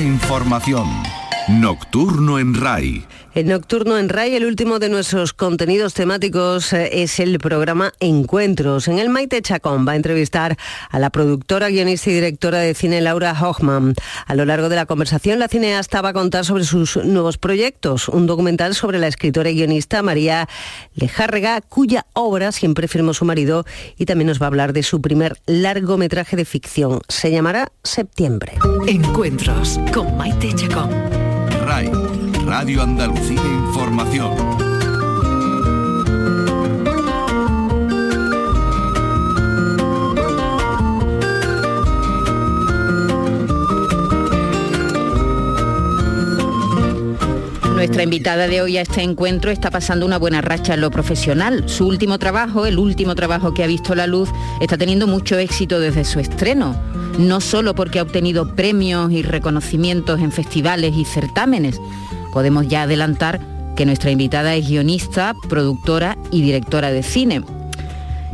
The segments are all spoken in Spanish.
Información. Nocturno en RAI. El Nocturno en RAI, el último de nuestros contenidos temáticos, eh, es el programa Encuentros. En el Maite Chacón va a entrevistar a la productora, guionista y directora de cine Laura Hochman. A lo largo de la conversación, la cineasta va a contar sobre sus nuevos proyectos. Un documental sobre la escritora y guionista María Lejárrega, cuya obra siempre firmó su marido, y también nos va a hablar de su primer largometraje de ficción. Se llamará Septiembre. Encuentros con Maite Chacón. Radio Andalucía Información. Nuestra invitada de hoy a este encuentro está pasando una buena racha en lo profesional. Su último trabajo, el último trabajo que ha visto la luz, está teniendo mucho éxito desde su estreno. No solo porque ha obtenido premios y reconocimientos en festivales y certámenes, podemos ya adelantar que nuestra invitada es guionista, productora y directora de cine.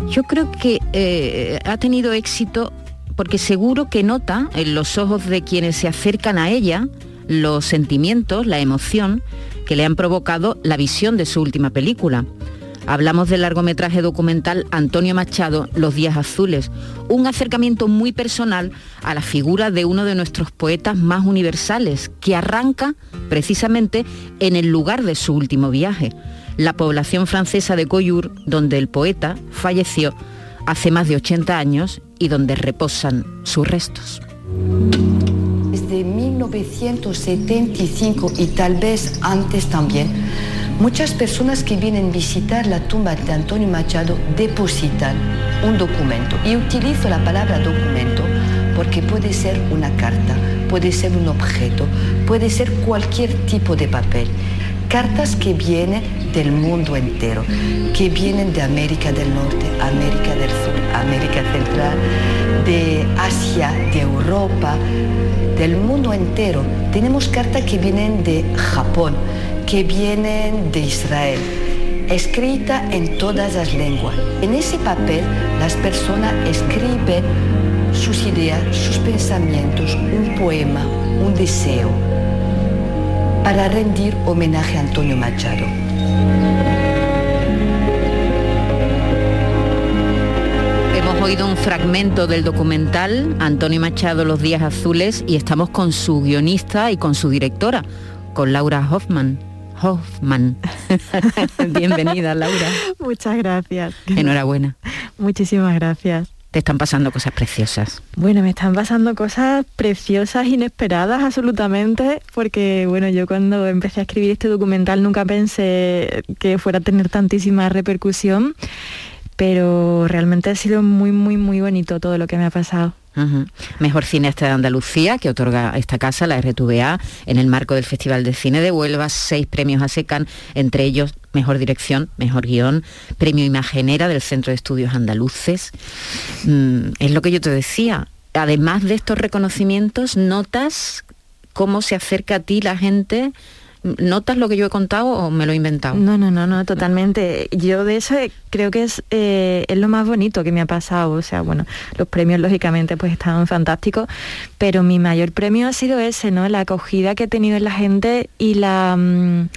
Yo creo que eh, ha tenido éxito porque seguro que nota en los ojos de quienes se acercan a ella los sentimientos, la emoción que le han provocado la visión de su última película. Hablamos del largometraje documental Antonio Machado, Los Días Azules, un acercamiento muy personal a la figura de uno de nuestros poetas más universales, que arranca precisamente en el lugar de su último viaje, la población francesa de Coyur, donde el poeta falleció hace más de 80 años y donde reposan sus restos. Desde 1975 y tal vez antes también, Muchas personas que vienen a visitar la tumba de Antonio Machado depositan un documento. Y utilizo la palabra documento porque puede ser una carta, puede ser un objeto, puede ser cualquier tipo de papel. Cartas que vienen del mundo entero, que vienen de América del Norte, América del Sur, América Central, de Asia, de Europa, del mundo entero. Tenemos cartas que vienen de Japón, que vienen de Israel, escrita en todas las lenguas. En ese papel las personas escriben sus ideas, sus pensamientos, un poema, un deseo, para rendir homenaje a Antonio Machado. Hemos oído un fragmento del documental Antonio Machado Los Días Azules y estamos con su guionista y con su directora, con Laura Hoffman. Hoffman. Bienvenida, Laura. Muchas gracias. Enhorabuena. Muchísimas gracias. Te están pasando cosas preciosas. Bueno, me están pasando cosas preciosas, inesperadas absolutamente, porque bueno, yo cuando empecé a escribir este documental nunca pensé que fuera a tener tantísima repercusión, pero realmente ha sido muy, muy, muy bonito todo lo que me ha pasado. Mejor cineasta de Andalucía, que otorga esta casa, la RTVA, en el marco del Festival de Cine de Huelva, seis premios a SECAN, entre ellos Mejor Dirección, Mejor Guión, Premio Imagenera del Centro de Estudios Andaluces. Mm, es lo que yo te decía. Además de estos reconocimientos, notas cómo se acerca a ti la gente ¿Notas lo que yo he contado o me lo he inventado? No, no, no, no, totalmente. Yo de eso creo que es, eh, es lo más bonito que me ha pasado. O sea, bueno, los premios lógicamente pues estaban fantásticos, pero mi mayor premio ha sido ese, ¿no? La acogida que he tenido en la gente y la, mm,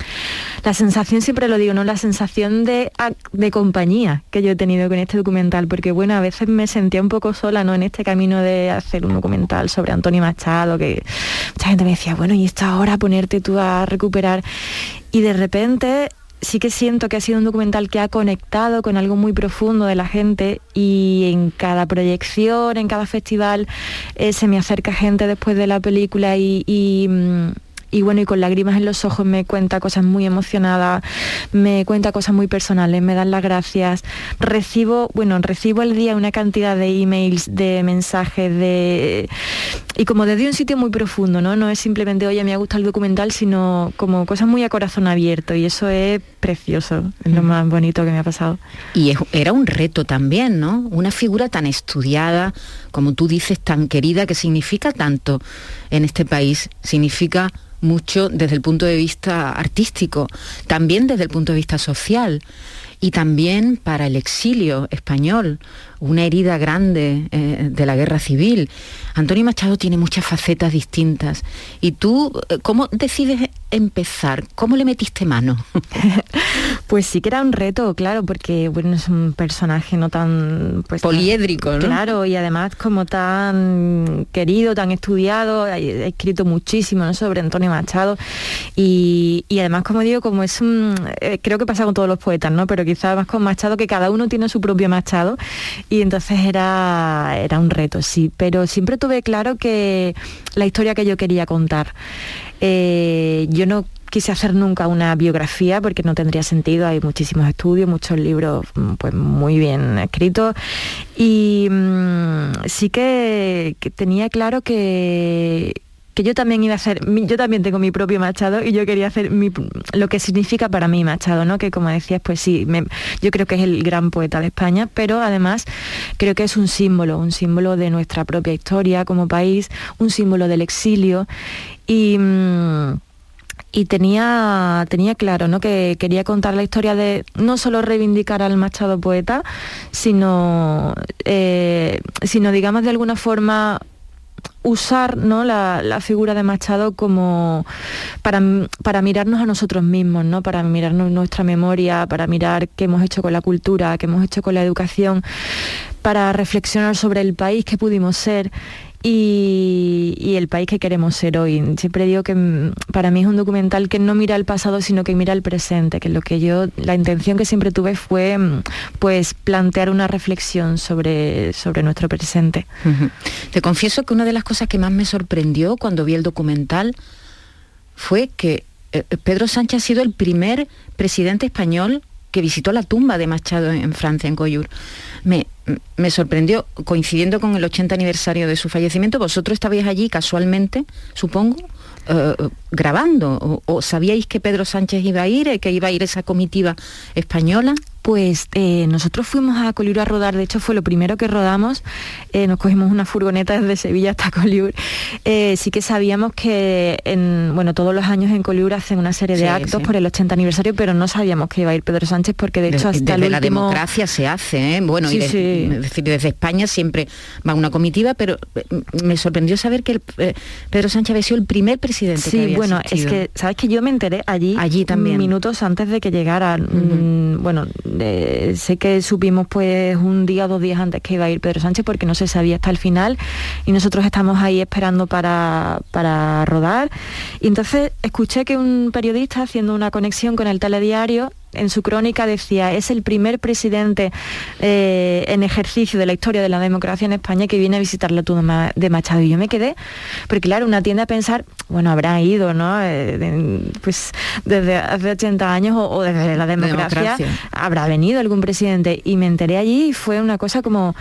la sensación, siempre lo digo, ¿no? La sensación de, de compañía que yo he tenido con este documental, porque bueno, a veces me sentía un poco sola, ¿no? En este camino de hacer un documental sobre Antonio Machado, que mucha gente me decía, bueno, y esta hora ponerte tú a recuperar y de repente sí que siento que ha sido un documental que ha conectado con algo muy profundo de la gente y en cada proyección, en cada festival, eh, se me acerca gente después de la película y mm, y bueno, y con lágrimas en los ojos me cuenta cosas muy emocionadas, me cuenta cosas muy personales, me dan las gracias. Recibo, bueno, recibo el día una cantidad de emails, de mensajes, de y como desde un sitio muy profundo, ¿no? No es simplemente, oye, me ha gustado el documental, sino como cosas muy a corazón abierto y eso es precioso, es lo más bonito que me ha pasado. Y era un reto también, ¿no? Una figura tan estudiada, como tú dices, tan querida, que significa tanto en este país, significa mucho desde el punto de vista artístico, también desde el punto de vista social. Y también para el exilio español, una herida grande eh, de la guerra civil. Antonio Machado tiene muchas facetas distintas. ¿Y tú eh, cómo decides empezar? ¿Cómo le metiste mano? pues sí que era un reto, claro, porque bueno, es un personaje no tan... Pues, Poliédrico, ¿no? Claro, y además como tan querido, tan estudiado, ha escrito muchísimo sobre Antonio Machado. Y, además, como digo, como es un... Eh, creo que pasa con todos los poetas, ¿no? Pero quizás más con Machado, que cada uno tiene su propio Machado y entonces era, era un reto, sí, pero siempre tuve claro que la historia que yo quería contar. Eh, yo no quise hacer nunca una biografía porque no tendría sentido, hay muchísimos estudios, muchos libros mm, pues muy bien escritos y mm, sí que, tenía claro que, que yo también iba a hacer, yo también tengo mi propio Machado y yo quería hacer lo que significa para mí Machado, ¿no? Que como decías, pues sí, yo creo que es el gran poeta de España, pero además creo que es un símbolo, un símbolo de nuestra propia historia como país, un símbolo del exilio y... Mm, y tenía, tenía claro ¿no? que quería contar la historia de no solo reivindicar al Machado poeta, sino, eh, sino digamos de alguna forma usar ¿no? la, figura de Machado como para, para, mirarnos a nosotros mismos, ¿no? para mirarnos nuestra memoria, para mirar qué hemos hecho con la cultura, qué hemos hecho con la educación, para reflexionar sobre el país que pudimos ser y, el país que queremos ser hoy. Siempre digo que mm, para mí es un documental que no mira el pasado, sino que mira el presente, que lo que yo, la intención que siempre tuve fue mm, pues plantear una reflexión sobre, sobre nuestro presente. Te confieso que una de las cosas que más me sorprendió cuando vi el documental fue que eh, Pedro Sánchez ha sido el primer presidente español que visitó la tumba de Machado en Francia, en Coyur. Me, sorprendió, coincidiendo con el 80 aniversario de su fallecimiento, vosotros estabais allí casualmente, supongo, eh, grabando, o, sabíais que Pedro Sánchez iba a ir, que iba a ir esa comitiva española? Pues eh, nosotros fuimos a Coliur a rodar, de hecho fue lo primero que rodamos, eh, nos cogimos una furgoneta desde Sevilla hasta Coliur. Eh, sí que sabíamos que en, bueno, todos los años en Coliur hacen una serie de actos por el 80 aniversario, pero no sabíamos que iba a ir Pedro Sánchez porque de hecho hasta desde la democracia se hace, bueno, y decir, desde España siempre va una comitiva, pero me sorprendió saber que Pedro Sánchez había sido el primer presidente que había bueno, es que, ¿sabes que yo me enteré allí, allí también. minutos antes de que llegara? Mm, bueno, sé que supimos pues un día o dos días antes que iba a ir Pedro Sánchez porque no se sabía hasta el final y nosotros estamos ahí esperando para, para rodar. Y entonces escuché que un periodista haciendo una conexión con el telediario en su crónica decía, es el primer presidente eh, en ejercicio de la historia de la democracia en España que viene a visitar la tumba de Machado. Y yo me quedé, porque claro, una tiende a pensar, bueno, habrá ido, ¿no? Eh, pues desde hace 80 años o, desde la democracia, habrá venido algún presidente. Y me enteré allí y fue una cosa como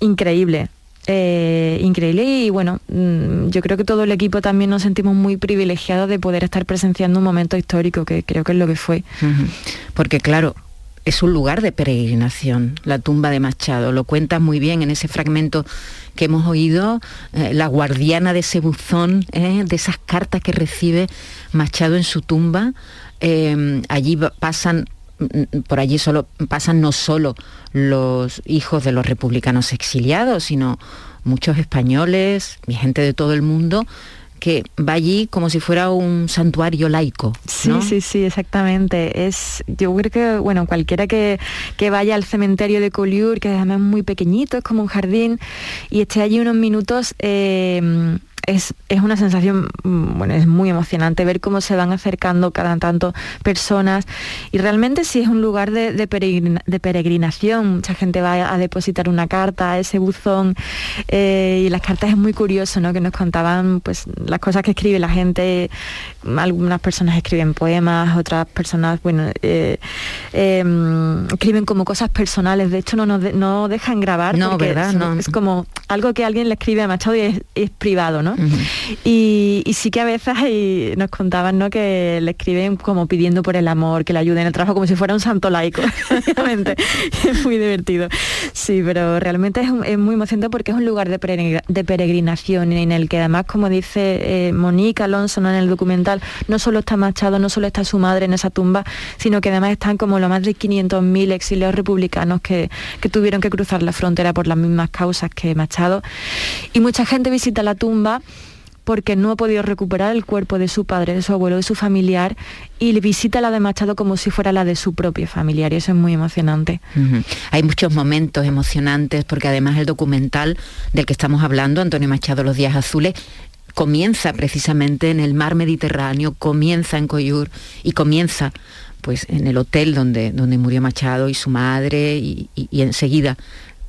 increíble. Eh, increíble y bueno, mm, yo creo que todo el equipo también nos sentimos muy privilegiados de poder estar presenciando un momento histórico, que creo que es lo que fue. Porque claro, es un lugar de peregrinación, la tumba de Machado. Lo cuentas muy bien en ese fragmento que hemos oído, eh, la guardiana de ese buzón, eh, de esas cartas que recibe Machado en su tumba. allí pasan por allí solo pasan no solo los hijos de los republicanos exiliados, sino muchos españoles, mi gente de todo el mundo, que va allí como si fuera un santuario laico. Sí, sí, sí, exactamente. Es, yo creo que, bueno, cualquiera que, vaya al cementerio de Collioure, que además es muy pequeñito, es como un jardín, y esté allí unos minutos, eh, es, una sensación, mm, bueno, es muy emocionante ver cómo se van acercando cada tanto personas y realmente sí es un lugar de, peregrinación. Mucha gente va a depositar una carta a ese buzón eh, y las cartas es muy curioso, ¿no? Que nos contaban pues las cosas que escribe la gente. Algunas personas escriben poemas, otras personas, bueno, eh, em, escriben como cosas personales. De hecho, no no dejan grabar. No, ¿verdad? Es, no. es como algo que alguien le escribe a Machado y es, es privado, ¿no? Y, sí que a veces nos contaban ¿no? que le escriben como pidiendo por el amor, que le ayuden en el trabajo, como si fuera un santo laico, obviamente. es muy divertido. Sí, pero realmente es, muy emocionante porque es un lugar de, peregrinación en el que además, como dice eh, Alonso en el documental, no solo está Machado, no solo está su madre en esa tumba, sino que además están como lo más de 500.000 exiliados republicanos que tuvieron que cruzar la frontera por las mismas causas que Machado. Y mucha gente visita la tumba porque no ha podido recuperar el cuerpo de su padre, de su abuelo, de su familiar, y le visita la de Machado como si fuera la de su propio familiar, y eso es muy emocionante. Hay muchos momentos emocionantes, porque además el documental del que estamos hablando, Antonio Machado, Los Días Azules, comienza precisamente en el mar Mediterráneo, comienza en Coyur y comienza pues en el hotel donde, donde murió Machado y su madre y enseguida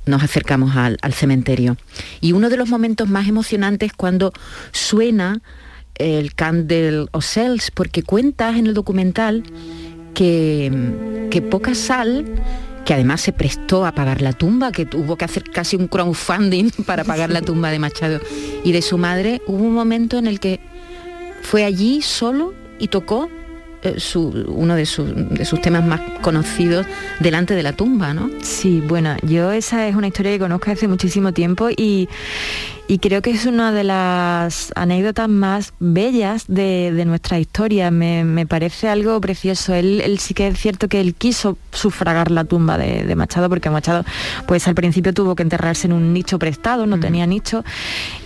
nos acercamos al, cementerio. Y uno de los momentos más emocionantes cuando suena el Candle Cells, porque cuentas en el documental que, que Poca Sal que además se prestó a pagar la tumba, que tuvo que hacer casi un crowdfunding para pagar la tumba de Machado y de su madre, hubo un momento en el que fue allí solo y tocó eh, uno de, de, sus temas más conocidos delante de la tumba, ¿no? Sí, bueno, yo esa es una historia que conozco hace muchísimo tiempo y, y creo que es una de las anécdotas más bellas de, nuestra historia. Me, parece algo precioso. Él, sí que es cierto que él quiso sufragar la tumba de, Machado, porque Machado pues al principio tuvo que enterrarse en un nicho prestado, no tenía nicho.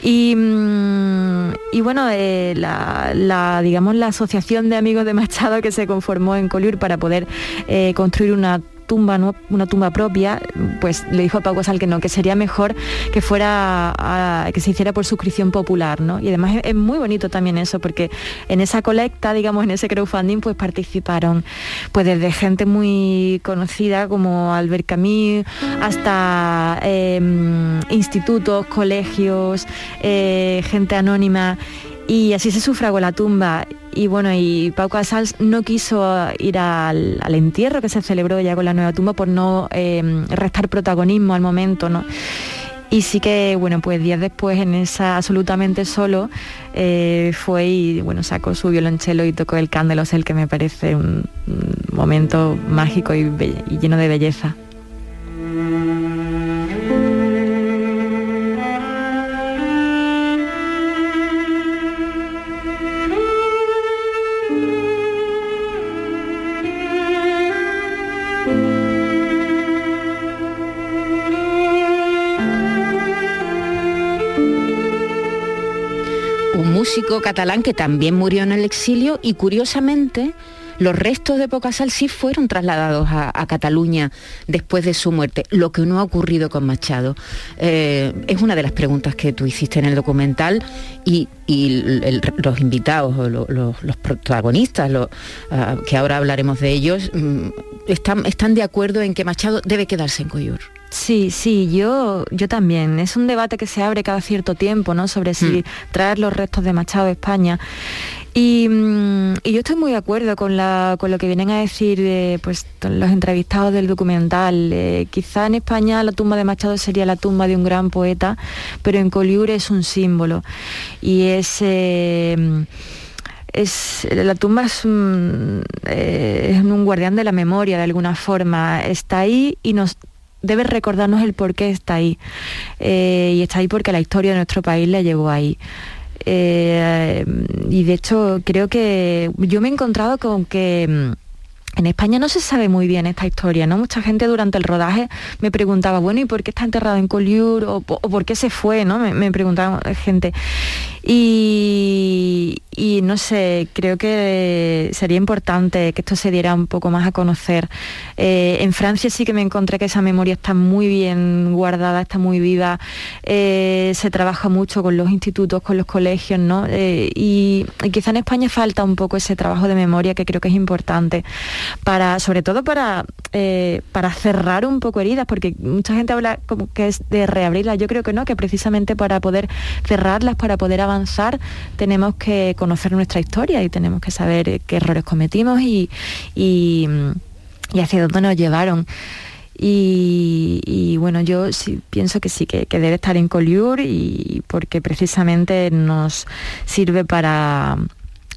Y, mm, bueno, eh, la, digamos, la asociación de amigos de Machado que se conformó en Colur para poder eh, construir una tumba, una tumba propia, pues le dijo a Pau Casal que no, que sería mejor que fuera que se hiciera por suscripción popular, ¿no? Y además es, muy bonito también eso, porque en esa colecta, digamos, en ese crowdfunding, pues participaron pues desde gente muy conocida como Albert Camus hasta em, institutos, colegios, eh, gente anónima y así se sufragó la tumba. Y bueno, y Pau Casals no quiso ir al, entierro que se celebró ya con la nueva tumba por no em, restar protagonismo al momento, ¿no? Y sí que, bueno, pues días después en esa absolutamente solo eh, fue y, bueno, sacó su violonchelo y tocó el el que me parece un, momento mágico y lleno de belleza. Catalán que también murió en el exilio y curiosamente los restos de Pocasal sí fueron trasladados a, Cataluña después de su muerte, lo que no ha ocurrido con Machado. Eh, es una de las preguntas que tú hiciste en el documental y, los invitados, los, protagonistas, ah, que ahora hablaremos de ellos, mm, están, están de acuerdo en que Machado debe quedarse en Coyur. Sí, sí, yo, yo también. Es un debate que se abre cada cierto tiempo, ¿no? Sobre si mm. traer los restos de Machado a España. Mm, y, yo estoy muy de acuerdo con, la, con lo que vienen a decir eh, pues, los entrevistados del documental. Eh, quizá en España la tumba de Machado sería la tumba de un gran poeta, pero en Coliure es un símbolo. Y es... Eh, es, la tumba es un, es un guardián de la memoria de alguna forma. Está ahí y nos debe recordarnos el por qué está ahí. Eh, y está ahí porque la historia de nuestro país le llevó ahí. Eh, y de hecho creo que yo me he encontrado con que mm, en España no se sabe muy bien esta historia, ¿no? Mucha gente durante el rodaje me preguntaba, bueno, ¿y por qué está enterrado en Collioure? O, por qué se fue, ¿no? Me, me preguntaba gente. Y, no sé, creo que sería importante que esto se diera un poco más a conocer. Eh, en Francia sí que me encontré que esa memoria está muy bien guardada, está muy viva, eh, se trabaja mucho con los institutos, con los colegios, ¿no? Eh, y, quizá en España falta un poco ese trabajo de memoria que creo que es importante, para, sobre todo para, para cerrar un poco heridas, porque mucha gente habla como que es de reabrirlas, yo creo que no, que precisamente para poder cerrarlas, para poder avanzar tenemos que conocer nuestra historia y tenemos que saber qué errores cometimos y, y, hacia dónde nos llevaron. Y, bueno, yo sí pienso que sí, que, debe estar en Colliur y porque precisamente nos sirve para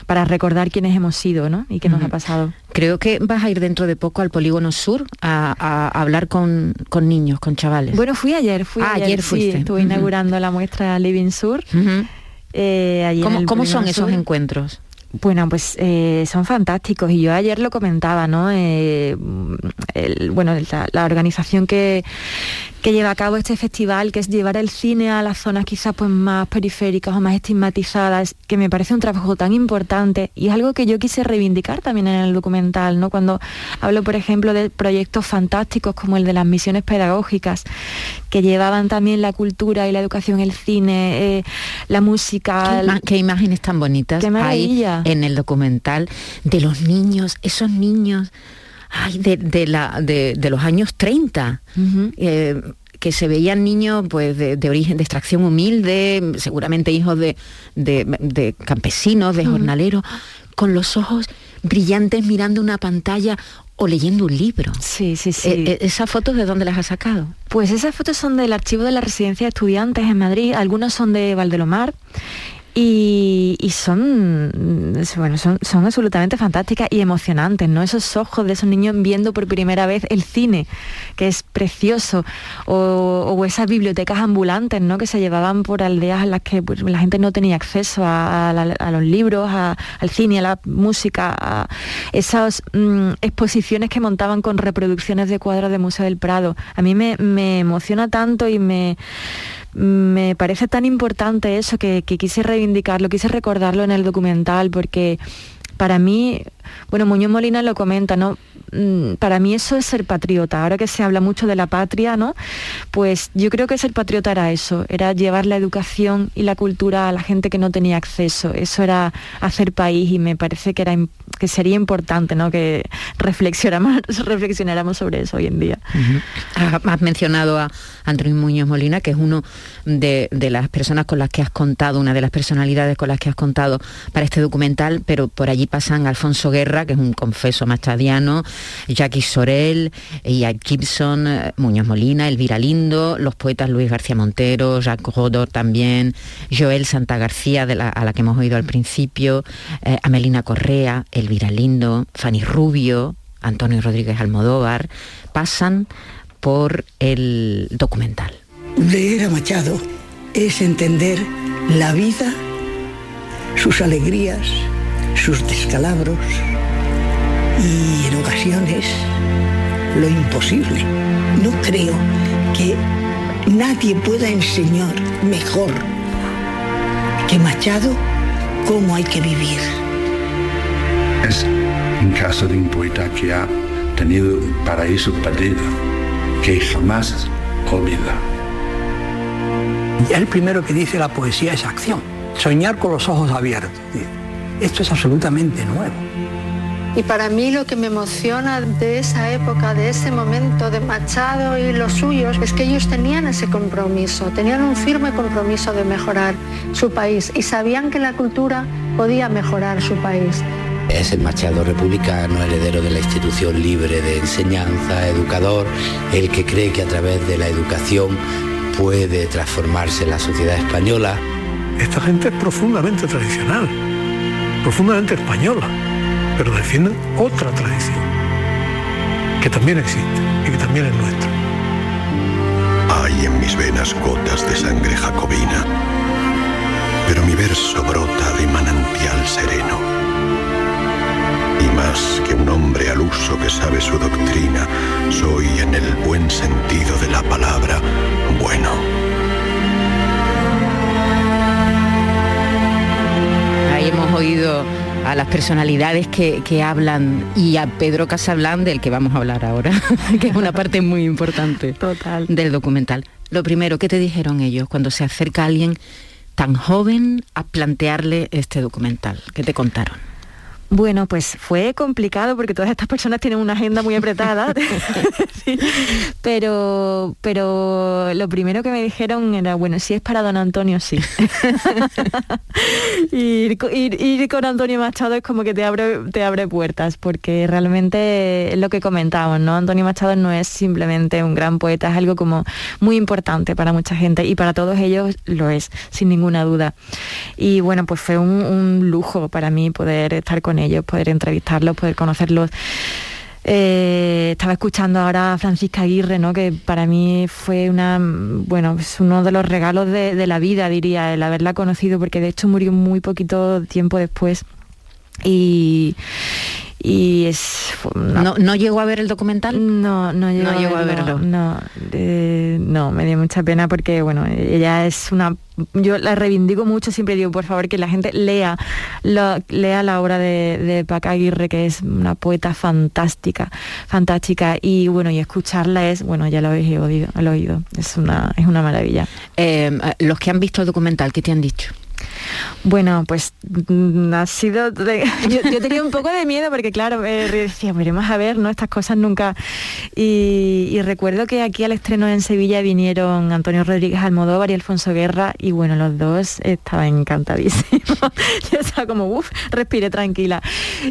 para recordar quiénes hemos sido ¿no? y qué nos ha pasado. Creo que vas a ir dentro de poco al Polígono Sur a, hablar con, niños, con chavales. Bueno, fui ayer, fui ah, ayer, fuiste. estuve inaugurando la muestra Living Sur. Eh, ¿Cómo, son esos encuentros? Bueno, pues eh, son fantásticos y yo ayer lo comentaba, ¿no? Eh, bueno, la, organización que, que lleva a cabo este festival, que es llevar el cine a las zonas quizás pues más periféricas o más estigmatizadas, que me parece un trabajo tan importante y es algo que yo quise reivindicar también en el documental, ¿no? Cuando hablo, por ejemplo, de proyectos fantásticos como el de las misiones pedagógicas, que llevaban también la cultura y la educación, el cine, eh, la música. Qué, imágenes tan bonitas hay en el documental de los niños, esos niños ay, de, la, de, los años 30. Eh, que se veían niños pues, de, origen, de extracción humilde, seguramente hijos de, campesinos, de jornaleros, con los ojos brillantes mirando una pantalla o leyendo un libro. Sí, sí, sí. Eh, eh, ¿Esas fotos de dónde las has sacado? Pues esas fotos son del archivo de la residencia de estudiantes en Madrid, algunas son de Valdelomar y, son, bueno, son, son, absolutamente fantásticas y emocionantes, ¿no? Esos ojos de esos niños viendo por primera vez el cine, que es precioso, o, esas bibliotecas ambulantes, ¿no? Que se llevaban por aldeas en las que pues, la gente no tenía acceso a, los libros, al cine, a la música, a esas mm, exposiciones que montaban con reproducciones de cuadros de Museo del Prado. A mí me, me emociona tanto y me me parece tan importante eso que, quise reivindicarlo, quise recordarlo en el documental porque para mí, bueno, Muñoz Molina lo comenta, ¿no? Mm, para mí eso es ser patriota. Ahora que se habla mucho de la patria, ¿no? Pues yo creo que ser patriota era eso, era llevar la educación y la cultura a la gente que no tenía acceso. Eso era hacer país y me parece que, era, que sería importante, ¿no? Que reflexionáramos, reflexionáramos sobre eso hoy en día. Has mencionado a Antonio Muñoz Molina, que es uno de, de las personas con las que has contado, una de las personalidades con las que has contado para este documental, pero por allí pasan Alfonso Guerra, que es un confeso machadiano, Jackie Sorel, Ian Gibson, eh, Muñoz Molina, Elvira Lindo, los poetas Luis García Montero, Jacques Rodor también, Joel Santa García, a la que hemos oído al principio, eh, Amelina Correa, Elvira Lindo, Fanny Rubio, Antonio Rodríguez Almodóvar, pasan por el documental. Leer a Machado es entender la vida, sus alegrías, sus descalabros, y en ocasiones lo imposible. No creo que nadie pueda enseñar mejor que Machado cómo hay que vivir. Es un caso de un poeta que ha tenido un paraíso perdido, que jamás olvida. Y el primero que dice la poesía es acción, soñar con los ojos abiertos. Esto es absolutamente nuevo. Y para mí lo que me emociona de esa época, de ese momento de Machado y los suyos, es que ellos tenían ese compromiso, tenían un firme compromiso de mejorar su país y sabían que la cultura podía mejorar su país. Es el Machado republicano, heredero de la institución libre de enseñanza, educador, el que cree que a través de la educación puede transformarse la sociedad española. Esta gente es profundamente tradicional, profundamente española pero defienden otra tradición, que también existe y que también es nuestra. Hay en mis venas gotas de sangre jacobina, pero mi verso brota de manantial sereno. Y más que un hombre al uso que sabe su doctrina, soy en el buen sentido de la palabra bueno. Hemos oído a las personalidades que, hablan y a Pedro Casablan, del que vamos a hablar ahora, que es una parte muy importante Total. del documental. Lo primero, ¿qué te dijeron ellos cuando se acerca alguien tan joven a plantearle este documental? ¿Qué te contaron? Bueno, pues fue complicado porque todas estas personas tienen una agenda muy apretada, pero, pero lo primero que me dijeron era, bueno, si es para don Antonio, sí. ir, ir, con Antonio Machado es como que te abre, te abre puertas, porque realmente es lo que comentábamos, ¿no? Antonio Machado no es simplemente un gran poeta, es algo como muy importante para mucha gente y para todos ellos lo es, sin ninguna duda. Y bueno, pues fue un, un lujo para mí poder estar con ellos, poder entrevistarlos, poder conocerlos. Eh, estaba escuchando ahora a Francisca Aguirre, ¿no? que para mí fue una, bueno, es uno de los regalos de, la vida, diría, el haberla conocido, porque de hecho murió muy poquito tiempo después. Y, y es ¿No, ¿No, llegó a ver el documental? No, no llegó, a, verlo, No, no, me dio mucha pena porque bueno, ella es una yo la reivindico mucho, siempre digo, por favor, que la gente lea, lea la obra de, de Paca Aguirre, que es una poeta fantástica, fantástica, y bueno, y escucharla es, bueno, ya lo habéis oído, lo oído. Es una, es una maravilla. Eh, los que han visto el documental, ¿qué te han dicho? Bueno, pues mm, ha sido... Yo, tenía un poco de miedo porque, claro, eh, decía, veremos a ver, ¿no? Estas cosas nunca... Y, recuerdo que aquí al estreno en Sevilla vinieron Antonio Rodríguez Almodóvar y Alfonso Guerra y, bueno, los dos estaban encantadísimos. yo estaba como, uff, respire tranquila.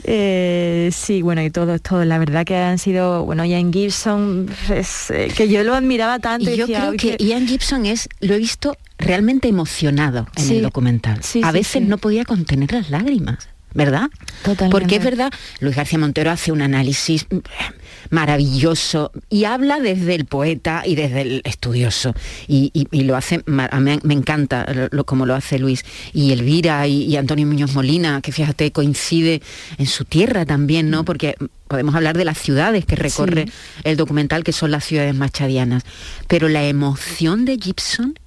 Eh, sí, bueno, y todo, todo. La verdad que han sido, bueno, Ian Gibson, eh, que yo lo admiraba tanto. Y yo creo que Ian Gibson es, lo he visto realmente emocionado en el documental. a veces no podía contener las lágrimas. ¿verdad? Porque es verdad, Luis García Montero hace un análisis maravilloso y habla desde el poeta y desde el estudioso. Y, lo hace, me, me encanta lo, como lo hace Luis. Y Elvira y, Antonio Muñoz Molina, que fíjate, coincide en su tierra también, ¿no? Porque podemos hablar de las ciudades que recorre el documental, que son las ciudades machadianas. Pero la emoción de Gibson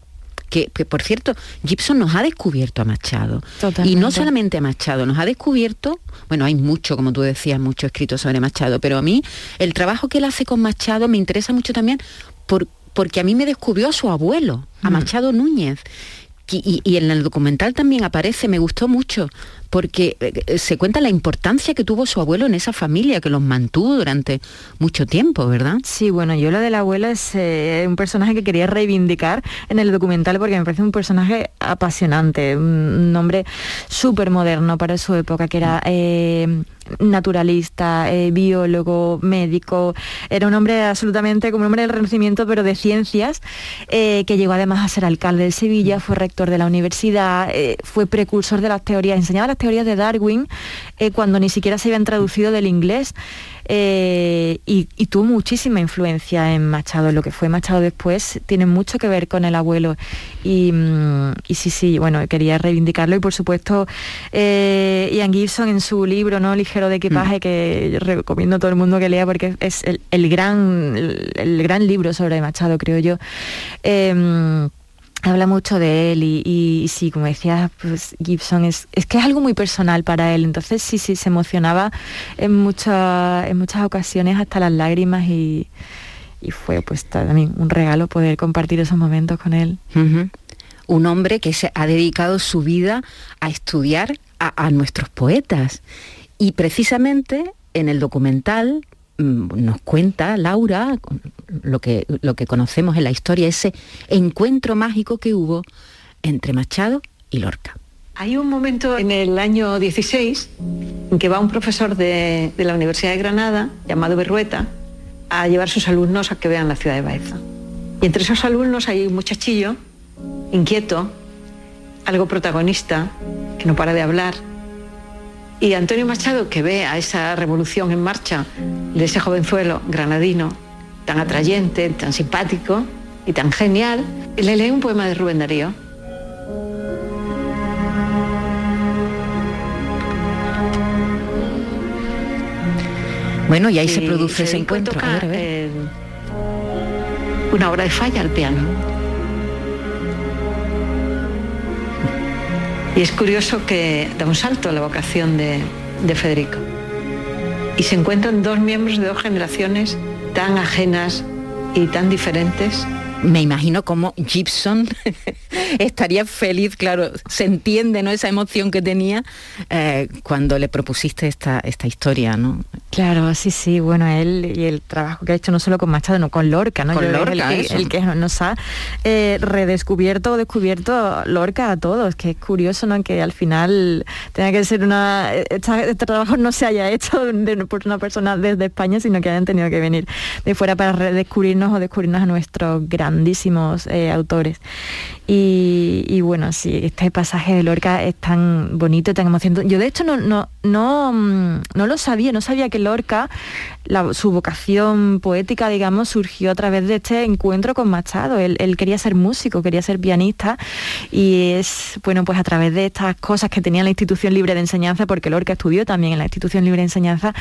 que, por cierto, Gibson nos ha descubierto a Machado. Y no solamente a Machado, nos ha descubierto, bueno, hay mucho, como tú decías, mucho escrito sobre Machado, pero a mí el trabajo que él hace con Machado me interesa mucho también por, porque a mí me descubrió a su abuelo, a mm. Machado Núñez. Y, y, en el documental también aparece, me gustó mucho, porque eh, eh, se cuenta la importancia que tuvo su abuelo en esa familia, que los mantuvo durante mucho tiempo, ¿verdad? Sí, bueno, yo lo del abuelo es eh, un personaje que quería reivindicar en el documental porque me parece un personaje apasionante, un, hombre súper moderno para su época, que era naturalista, biólogo, médico, era un hombre absolutamente como un hombre del Renacimiento, pero de ciencias, que llegó además a ser alcalde de Sevilla, fue rector de la universidad, fue precursor de las teorías, enseñaba las teorías de Darwin eh, cuando ni siquiera se habían traducido del inglés. Eh, y, tuvo muchísima influencia en Machado. Lo que fue Machado después tiene mucho que ver con el abuelo. Y, mm, sí, sí, bueno, quería reivindicarlo. Y por supuesto, eh, Ian Gibson en su libro, ¿no? Ligero de equipaje, mm. que recomiendo a todo el mundo que lea porque es el, gran, el, gran libro sobre Machado, creo yo habla mucho de él y, sí, como decía, pues Gibson es, es que es algo muy personal para él, entonces sí, sí, se emocionaba en, muchas en muchas ocasiones hasta las lágrimas y, fue pues también un regalo poder compartir esos momentos con él. Un hombre que se ha dedicado su vida a estudiar a nuestros poetas. Y precisamente en el documental nos cuenta Laura lo que, lo que conocemos en la historia, ese encuentro mágico que hubo entre Machado y Lorca. Hay un momento en el año 16 en que va un profesor de, la Universidad de Granada, llamado Berrueta, a llevar a sus alumnos a que vean la ciudad de Baeza. Y entre esos alumnos hay un muchachillo inquieto, algo protagonista, que no para de hablar, y Antonio Machado, que ve a esa revolución en marcha de ese jovenzuelo granadino, tan atrayente, tan simpático y tan genial, le lee un poema de Rubén Darío. Bueno, y ahí se produce ese encuentro. una obra de falla al piano. Y es curioso que da un salto a la vocación de, Federico. Y se encuentran dos miembros de dos generaciones tan ajenas y tan diferentes. Me imagino cómo Gibson estaría feliz, claro, se entiende ¿no? esa emoción que tenía eh, cuando le propusiste esta, esta historia, ¿no? Claro, sí, sí, bueno, él y el trabajo que ha hecho no solo con Machado, no con Lorca, ¿no? Con Lorca, el, que nos ha eh, redescubierto o descubierto Lorca a todos, que es curioso, ¿no? Que al final tenga que ser una... este trabajo no se haya hecho por una persona desde España, sino que hayan tenido que venir de fuera para redescubrirnos o descubrirnos a nuestros grandísimos eh, autores. Y, bueno, sí, este pasaje de Lorca es tan bonito, tan emocionante. Yo de hecho no, no, no, mm, no lo sabía, no sabía que Lorca, su vocación poética, digamos, surgió a través de este encuentro con Machado. Él, quería ser músico, quería ser pianista y es, bueno, pues a través de estas cosas que tenía la institución libre de enseñanza, porque Lorca estudió también en la institución libre de enseñanza,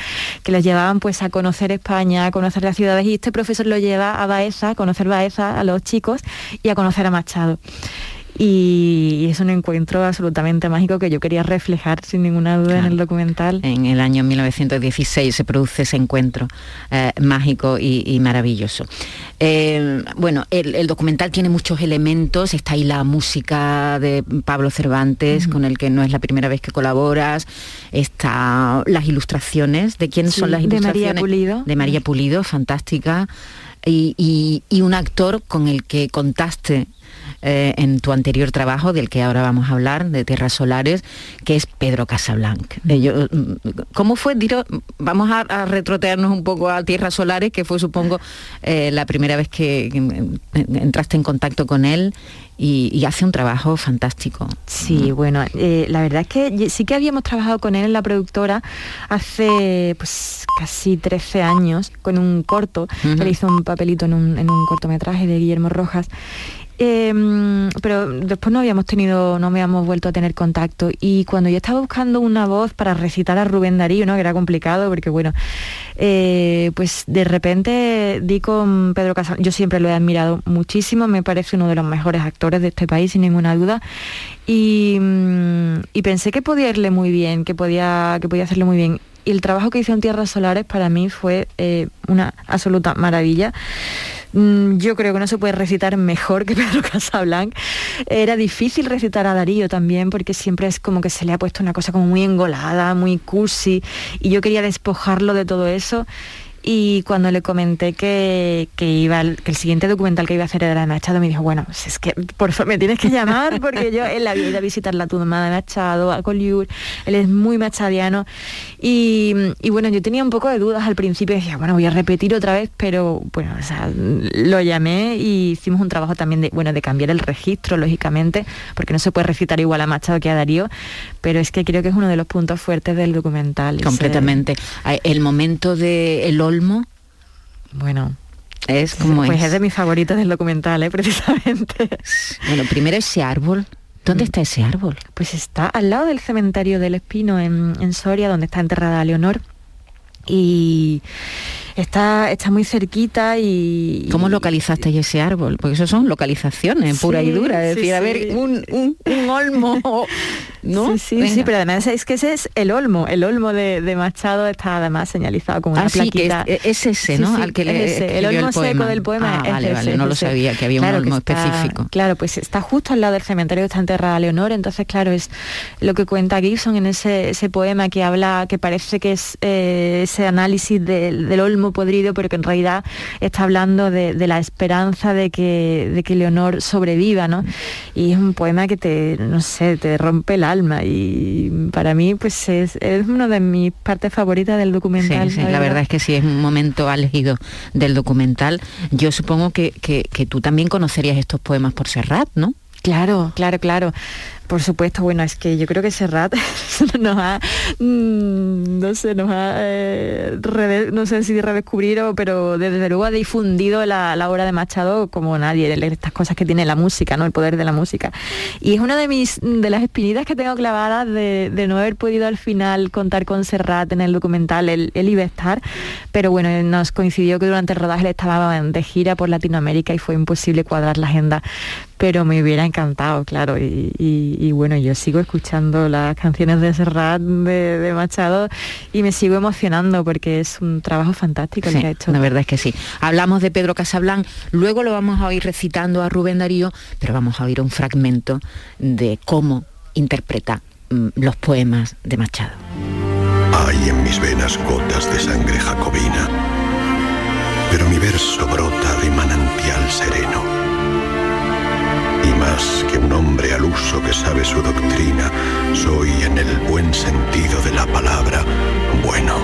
que los llevaban pues a conocer España, a conocer las ciudades y este profesor lo lleva a Baeza, a conocer Baeza a los chicos y a conocer a Machado y es un encuentro absolutamente mágico que yo quería reflejar sin ninguna duda en el documental. En el año 1916 se produce ese encuentro eh, mágico y, maravilloso. Eh, bueno, el, documental tiene muchos elementos, está ahí la música de Pablo Cervantes, con el que no es la primera vez que colaboras, está las ilustraciones, ¿de quién son las ilustraciones? De María Pulido. De María Pulido, fantástica. y, un actor con el que contaste eh, en tu anterior trabajo, del que ahora vamos a hablar, de Tierras Solares, que es Pedro Casablanc. Eh, mm, ¿Cómo fue? vamos a, retrotearnos un poco a Tierras Solares, que fue, supongo, eh, la primera vez que, entraste en contacto con él y, hace un trabajo fantástico. Sí, bueno, la verdad es que sí que habíamos trabajado con él en la productora hace pues casi 13 años con un corto, él hizo un papelito en un, en un cortometraje de Guillermo Rojas Em, pero después no habíamos tenido, no habíamos vuelto a tener contacto. Y cuando yo estaba buscando una voz para recitar a Rubén Darío, ¿no? que era complicado, porque bueno, eh, pues de repente di con Pedro Casal, yo siempre lo he admirado muchísimo, me parece uno de los mejores actores de este país, sin ninguna duda. Y, mm, pensé que podía irle muy bien, que podía, que podía hacerlo muy bien. Y el trabajo que hizo en Tierras Solares para mí fue eh, una absoluta maravilla. Mm, yo creo que no se puede recitar mejor que Pedro Casablanc. Era difícil recitar a Darío también porque siempre es como que se le ha puesto una cosa como muy engolada, muy cursi y yo quería despojarlo de todo eso y cuando le comenté que, iba que el siguiente documental que iba a hacer era de Machado me dijo bueno pues es que por favor me tienes que llamar porque yo él había ido a visitar la tumba de Machado a Collioure él es muy machadiano y, bueno yo tenía un poco de dudas al principio decía bueno voy a repetir otra vez pero bueno o sea, lo llamé y hicimos un trabajo también bueno de cambiar el registro lógicamente porque no se puede recitar igual a Machado que a Darío pero es que creo que es uno de los puntos fuertes del documental completamente el momento de el bueno, es como pues es. de mis favoritos del documental, ¿eh? precisamente. Bueno, primero ese árbol. ¿Dónde está ese árbol? Pues está al lado del cementerio del Espino en, en Soria, donde está enterrada Leonor. Y está, está muy cerquita y... ¿Cómo localizaste ese árbol? Porque eso son localizaciones pura y dura. Es decir, a ver, un, un, olmo, ¿no? Sí, sí, pero además es que ese es el olmo. El olmo de, Machado está además señalizado como una ah, plaquita. Que es, ese, ¿no? Al que le El olmo seco del poema ah, vale, vale, no lo sabía, que había un olmo específico. Claro, pues está justo al lado del cementerio que está enterrada Leonor, entonces claro, es lo que cuenta Gibson en ese, ese poema que habla, que parece que es eh, ese análisis del olmo podrido, pero que en realidad está hablando de, la esperanza de que, de que Leonor sobreviva, ¿no? Y es un poema que te, no sé, te rompe el alma y para mí pues es, es una de mis partes favoritas del documental. la, verdad. es que sí, es un momento elegido del documental. Yo supongo que, que tú también conocerías estos poemas por Serrat, ¿no? Claro, claro, claro. Por supuesto, bueno, es que yo creo que Serrat nos ha, mm, no sé, nos ha, eh, no sé si redescubrir, pero desde luego ha difundido la, obra de Machado como nadie, estas cosas que tiene la música, ¿no? El poder de la música. Y es una de mis, de las espinitas que tengo clavadas de, no haber podido al final contar con Serrat en el documental, él, iba pero bueno, nos coincidió que durante el rodaje él estaba de gira por Latinoamérica y fue imposible cuadrar la agenda, pero me hubiera encantado, claro, y, bueno, yo sigo escuchando las canciones de Serrat, de, Machado, y me sigo emocionando porque es un trabajo fantástico el que ha hecho. La verdad es que sí. Hablamos de Pedro Casablanc, luego lo vamos a oír recitando a Rubén Darío, pero vamos a oír un fragmento de cómo interpreta mm, los poemas de Machado. Hay en mis venas gotas de sangre jacobina, pero mi verso brota de manantial sereno. Más que un hombre al uso que sabe su doctrina, soy en el buen sentido de la palabra bueno.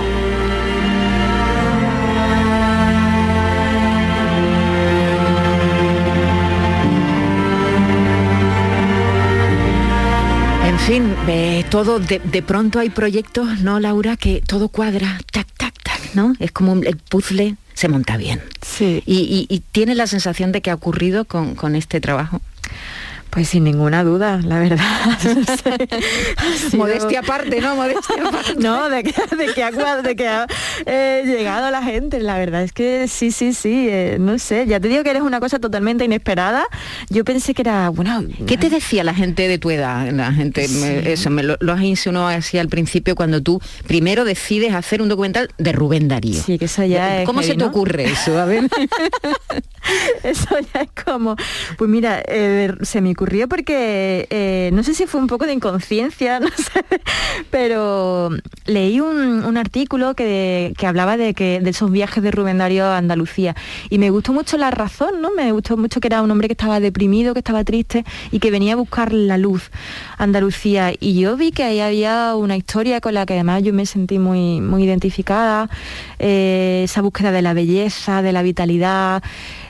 En fin, todo de, pronto hay proyectos, ¿no, Laura? Que todo cuadra, tac, tac, tac, ¿no? Es como el puzzle se monta bien. Sí. Y, y, tiene la sensación de que ha ocurrido con, con este trabajo. Pues sin ninguna duda, la verdad. Modestia aparte, ¿no? Modestia aparte. no, de que, de que ha, eh, llegado la gente. La verdad es que sí, sí, sí. Eh, no sé, ya te digo que eres una cosa totalmente inesperada. Yo pensé que era, bueno... ¿Qué te decía la gente de tu edad? La gente, eso, me lo, has insinuado así al principio cuando tú primero decides hacer un documental de Rubén Darío. Sí, que eso ya ¿Cómo se te ocurre eso? A ver. eso ya es como... Pues mira, eh, se me ocurrió porque eh, no sé si fue un poco de inconsciencia, no sé, pero leí un, artículo que, hablaba de que de esos viajes de Rubén Darío a Andalucía y me gustó mucho la razón, ¿no? Me gustó mucho que era un hombre que estaba deprimido, que estaba triste y que venía a buscar la luz Andalucía y yo vi que ahí había una historia con la que además yo me sentí muy, muy identificada, eh, esa búsqueda de la belleza, de la vitalidad.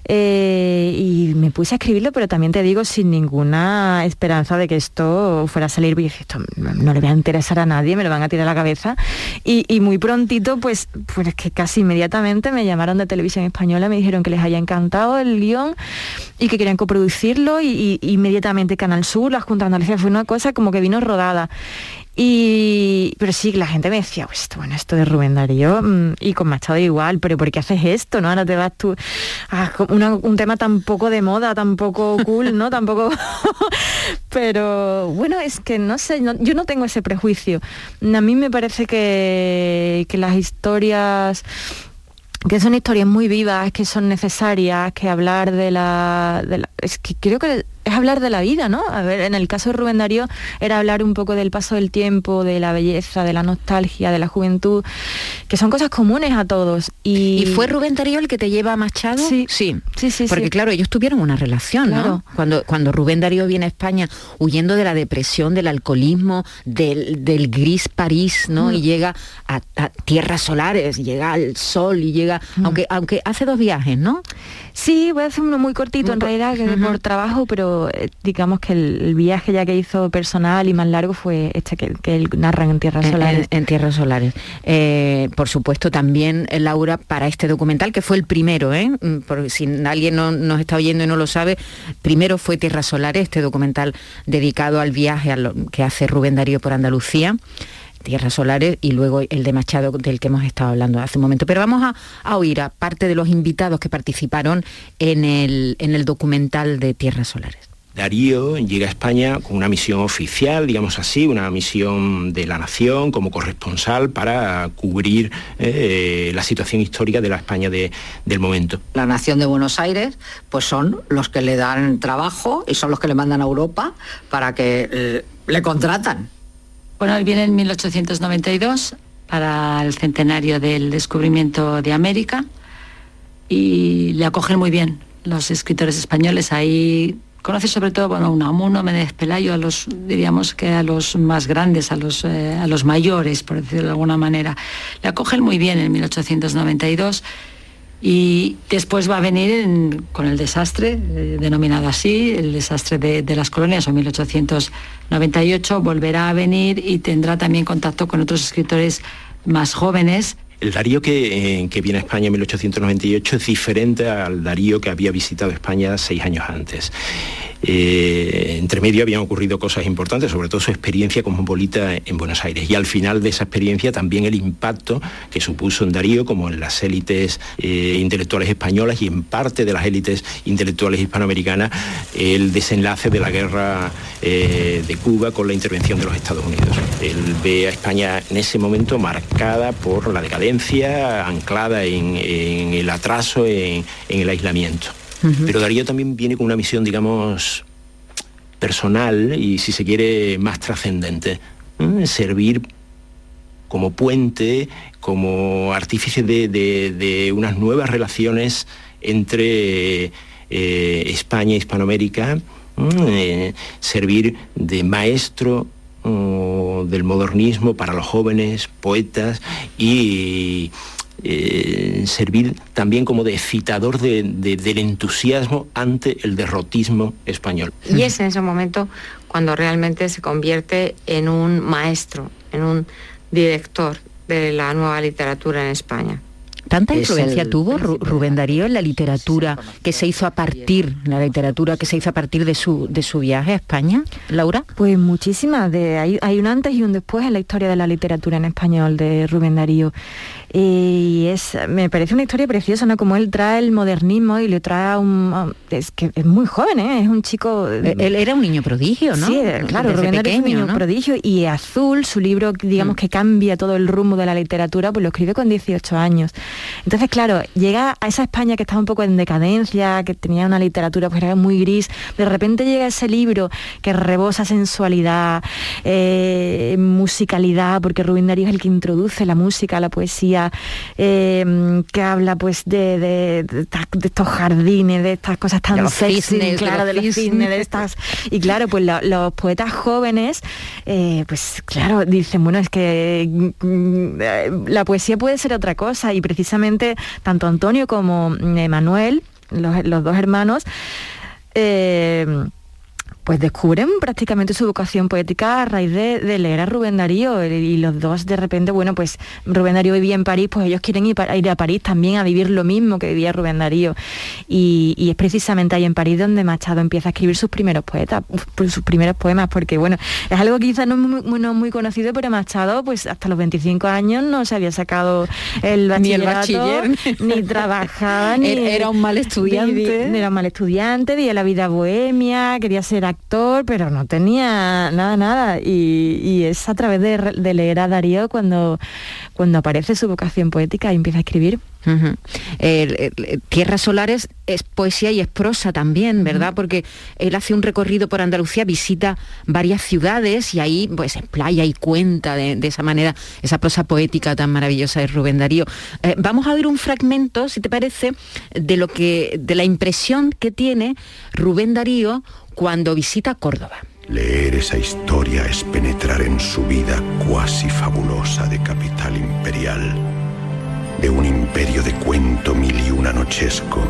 Eh, y me puse a escribirlo, pero también te digo sin ninguna esperanza de que esto fuera a salir, y esto no le va a interesar a nadie, me lo van a tirar a la cabeza. Y, muy prontito, pues, pues que casi inmediatamente me llamaron de televisión española, me dijeron que les haya encantado el guion y que querían coproducirlo y, inmediatamente Canal Sur, la Junta de Andalucía, fue una cosa como que vino rodada. Y, pero sí, la gente me decía, pues bueno, esto de Rubén Darío mm, y con Machado igual, pero ¿por qué haces esto? ¿No? Ahora te vas tú a un tema tan poco de moda, tan poco cool, ¿no? Tampoco. pero bueno, es que no sé, yo no tengo ese prejuicio. A mí me parece que, que las historias que son historias muy vivas, que son necesarias, que hablar de la, de la, es que creo que es hablar de la vida, ¿no? A ver, en el caso de Rubén Darío era hablar un poco del paso del tiempo, de la belleza, de la nostalgia, de la juventud, que son cosas comunes a todos. ¿Y, fue Rubén Darío el que te lleva a Machado? Sí, sí, sí. sí Porque claro, ellos tuvieron una relación, ¿no? Cuando, cuando Rubén Darío viene a España huyendo de la depresión, del alcoholismo, del, gris París, ¿no? Mm. Y llega a, tierras solares, llega al sol y llega, mm. aunque, aunque hace dos viajes, ¿no? Sí, voy a hacer uno muy cortito en realidad, que por trabajo, pero eh, digamos que el, viaje ya que hizo personal y más largo fue este que, él narra en Tierras Solares. En, Tierras Solares. Eh, por supuesto, también eh, Laura, para este documental, que fue el primero, ¿eh? Mm, por, si alguien no, nos está oyendo y no lo sabe, primero fue Tierras Solares, este documental dedicado al viaje que hace Rubén Darío por Andalucía. Tierras Solares y luego el de Machado del que hemos estado hablando hace un momento. Pero vamos a, oír a parte de los invitados que participaron en el, en el documental de Tierras Solares. Darío llega a España con una misión oficial, digamos así, una misión de la nación como corresponsal para cubrir eh, la situación histórica de la España del momento. La nación de Buenos Aires, pues son los que le dan trabajo y son los que le mandan a Europa para que eh, le contratan. Bueno, él viene en 1892 para el centenario del descubrimiento de América y le acogen muy bien los escritores españoles. Ahí conoce sobre todo bueno, a Unamuno, Méndez Pelayo, a los, diríamos que a los más grandes, a los, eh, a los mayores, por decirlo de alguna manera. Le acogen muy bien en 1892 y después va a venir con el desastre, eh, denominado así, el desastre de, las colonias, o 1898, volverá a venir y tendrá también contacto con otros escritores más jóvenes. El Darío que, eh, que, viene a España en 1898 es diferente al Darío que había visitado España seis años antes. Eh, entre medio habían ocurrido cosas importantes, sobre todo su experiencia cosmopolita en Buenos Aires. Y al final de esa experiencia también el impacto que supuso en Darío, como en las élites eh, intelectuales españolas y en parte de las élites intelectuales hispanoamericanas, el desenlace de la guerra eh, de Cuba con la intervención de los Estados Unidos. Él ve a España en ese momento marcada por la decadencia, anclada en, el atraso, en el aislamiento. Pero Darío también viene con una misión, digamos, personal y, si se quiere, más trascendente. Servir como puente, como artífice de, unas nuevas relaciones entre eh, España e Hispanoamérica, eh, servir de maestro del modernismo para los jóvenes poetas y eh, servir también como de citador del entusiasmo ante el derrotismo español. Y es en ese momento cuando realmente se convierte en un maestro, en un director de la nueva literatura en España. ¿Tanta influencia tuvo Rubén Darío en la literatura que se hizo a partir, la literatura que se hizo a partir de su, de su viaje a España, Laura? Pues muchísimas, de, hay, hay un antes y un después en la historia de la literatura en español de Rubén Darío. Y es, me parece una historia preciosa, ¿no? Como él trae el modernismo y le trae a un... Es que es muy joven, ¿eh? Es un chico... E, él era un niño prodigio, ¿no? Sí, claro, Rubén Darío es un niño prodigio. Y Azul, su libro, digamos, mm. que cambia todo el rumbo de la literatura, pues lo escribe con 18 años. Entonces, claro, llega a esa España que estaba un poco en decadencia, que tenía una literatura pues era muy gris, de repente llega ese libro que rebosa sensualidad, eh, musicalidad, porque Rubén Darío es el que introduce la música, la poesía, eh, que habla pues de, estos jardines, de estas cosas tan sexy, claro, de los, cisnes, de estas... Y claro, pues los poetas jóvenes, eh, pues claro, dicen, bueno, es que mm, la poesía puede ser otra cosa. Y precisamente tanto Antonio como Emanuel, los, dos hermanos, eh, pues descubren prácticamente su vocación poética a raíz de, leer a Rubén Darío y los dos de repente, bueno, pues Rubén Darío vivía en París, pues ellos quieren ir, a París también a vivir lo mismo que vivía Rubén Darío y, es precisamente ahí en París donde Machado empieza a escribir sus primeros poetas, sus primeros poemas, porque bueno, es algo quizás no muy, no muy conocido, pero Machado pues hasta los 25 años no se había sacado el bachillerato, ni, el bachiller. ni trabajaba, ni era un mal estudiante, era un mal estudiante, vivía la vida bohemia, quería ser actor, pero no tenía nada, nada. Y, es a través de, leer a Darío cuando, cuando aparece su vocación poética y empieza a escribir. Tierras Solares es poesía y es prosa también, ¿verdad? Porque él hace un recorrido por Andalucía, visita varias ciudades y ahí pues en playa y cuenta de, esa manera esa prosa poética tan maravillosa de Rubén Darío. Eh, vamos a ver un fragmento, si te parece, de lo que, de la impresión que tiene Rubén Darío cuando visita Córdoba. Leer esa historia es penetrar en su vida cuasi fabulosa de capital imperial, de un imperio de cuento mil y una nochesco.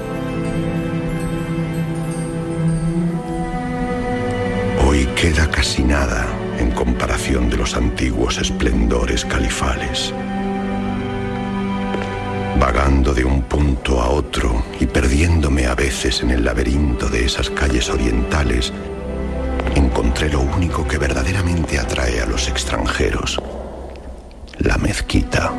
Hoy queda casi nada en comparación de los antiguos esplendores califales vagando de un punto a otro y perdiéndome a veces en el laberinto de esas calles orientales, encontré lo único que verdaderamente atrae a los extranjeros, la mezquita.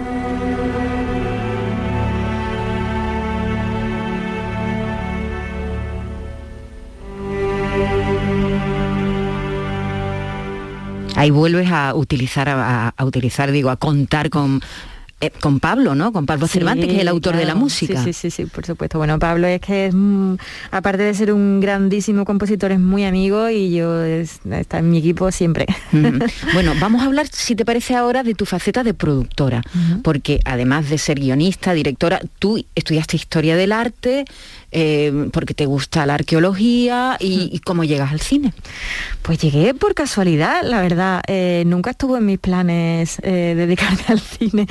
Ahí vuelves a utilizar, a, utilizar, digo, a contar con eh, con Pablo, ¿no? Con Pablo Cervantes, que es el autor de la música. Sí, sí, sí, por supuesto. Bueno, Pablo es que es, aparte de ser un grandísimo compositor, es muy amigo y yo está en mi equipo siempre. Bueno, vamos a hablar, si te parece ahora, de tu faceta de productora, porque además de ser guionista, directora, tú estudiaste historia del arte, eh, porque te gusta la arqueología y, cómo llegas al cine. Pues llegué por casualidad, la verdad. Eh, nunca estuvo en mis planes eh, dedicarme al cine.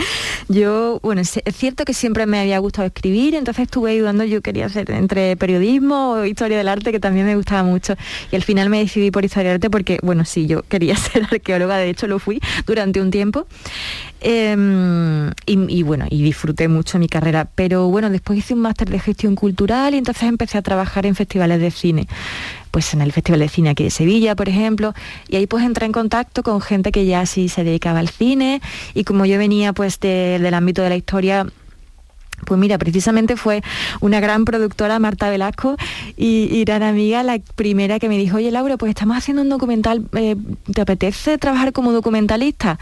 Yo, bueno, es, cierto que siempre me había gustado escribir, entonces estuve ayudando, yo quería hacer entre periodismo o historia del arte, que también me gustaba mucho. Y al final me decidí por historia del arte porque, bueno, sí, yo quería ser arqueóloga, de hecho lo fui durante un tiempo. Em, y, bueno, y disfruté mucho mi carrera. Pero bueno, después hice un máster de gestión cultural y entonces empecé a trabajar en festivales de cine. Pues en el Festival de Cine aquí de Sevilla, por ejemplo, y ahí pues entré en contacto con gente que ya sí se dedicaba al cine y como yo venía pues del ámbito de la historia pues mira, precisamente fue una gran productora, Marta Velasco, y, gran amiga, la primera que me dijo, oye Laura, pues estamos haciendo un documental, eh, ¿te apetece trabajar como documentalista?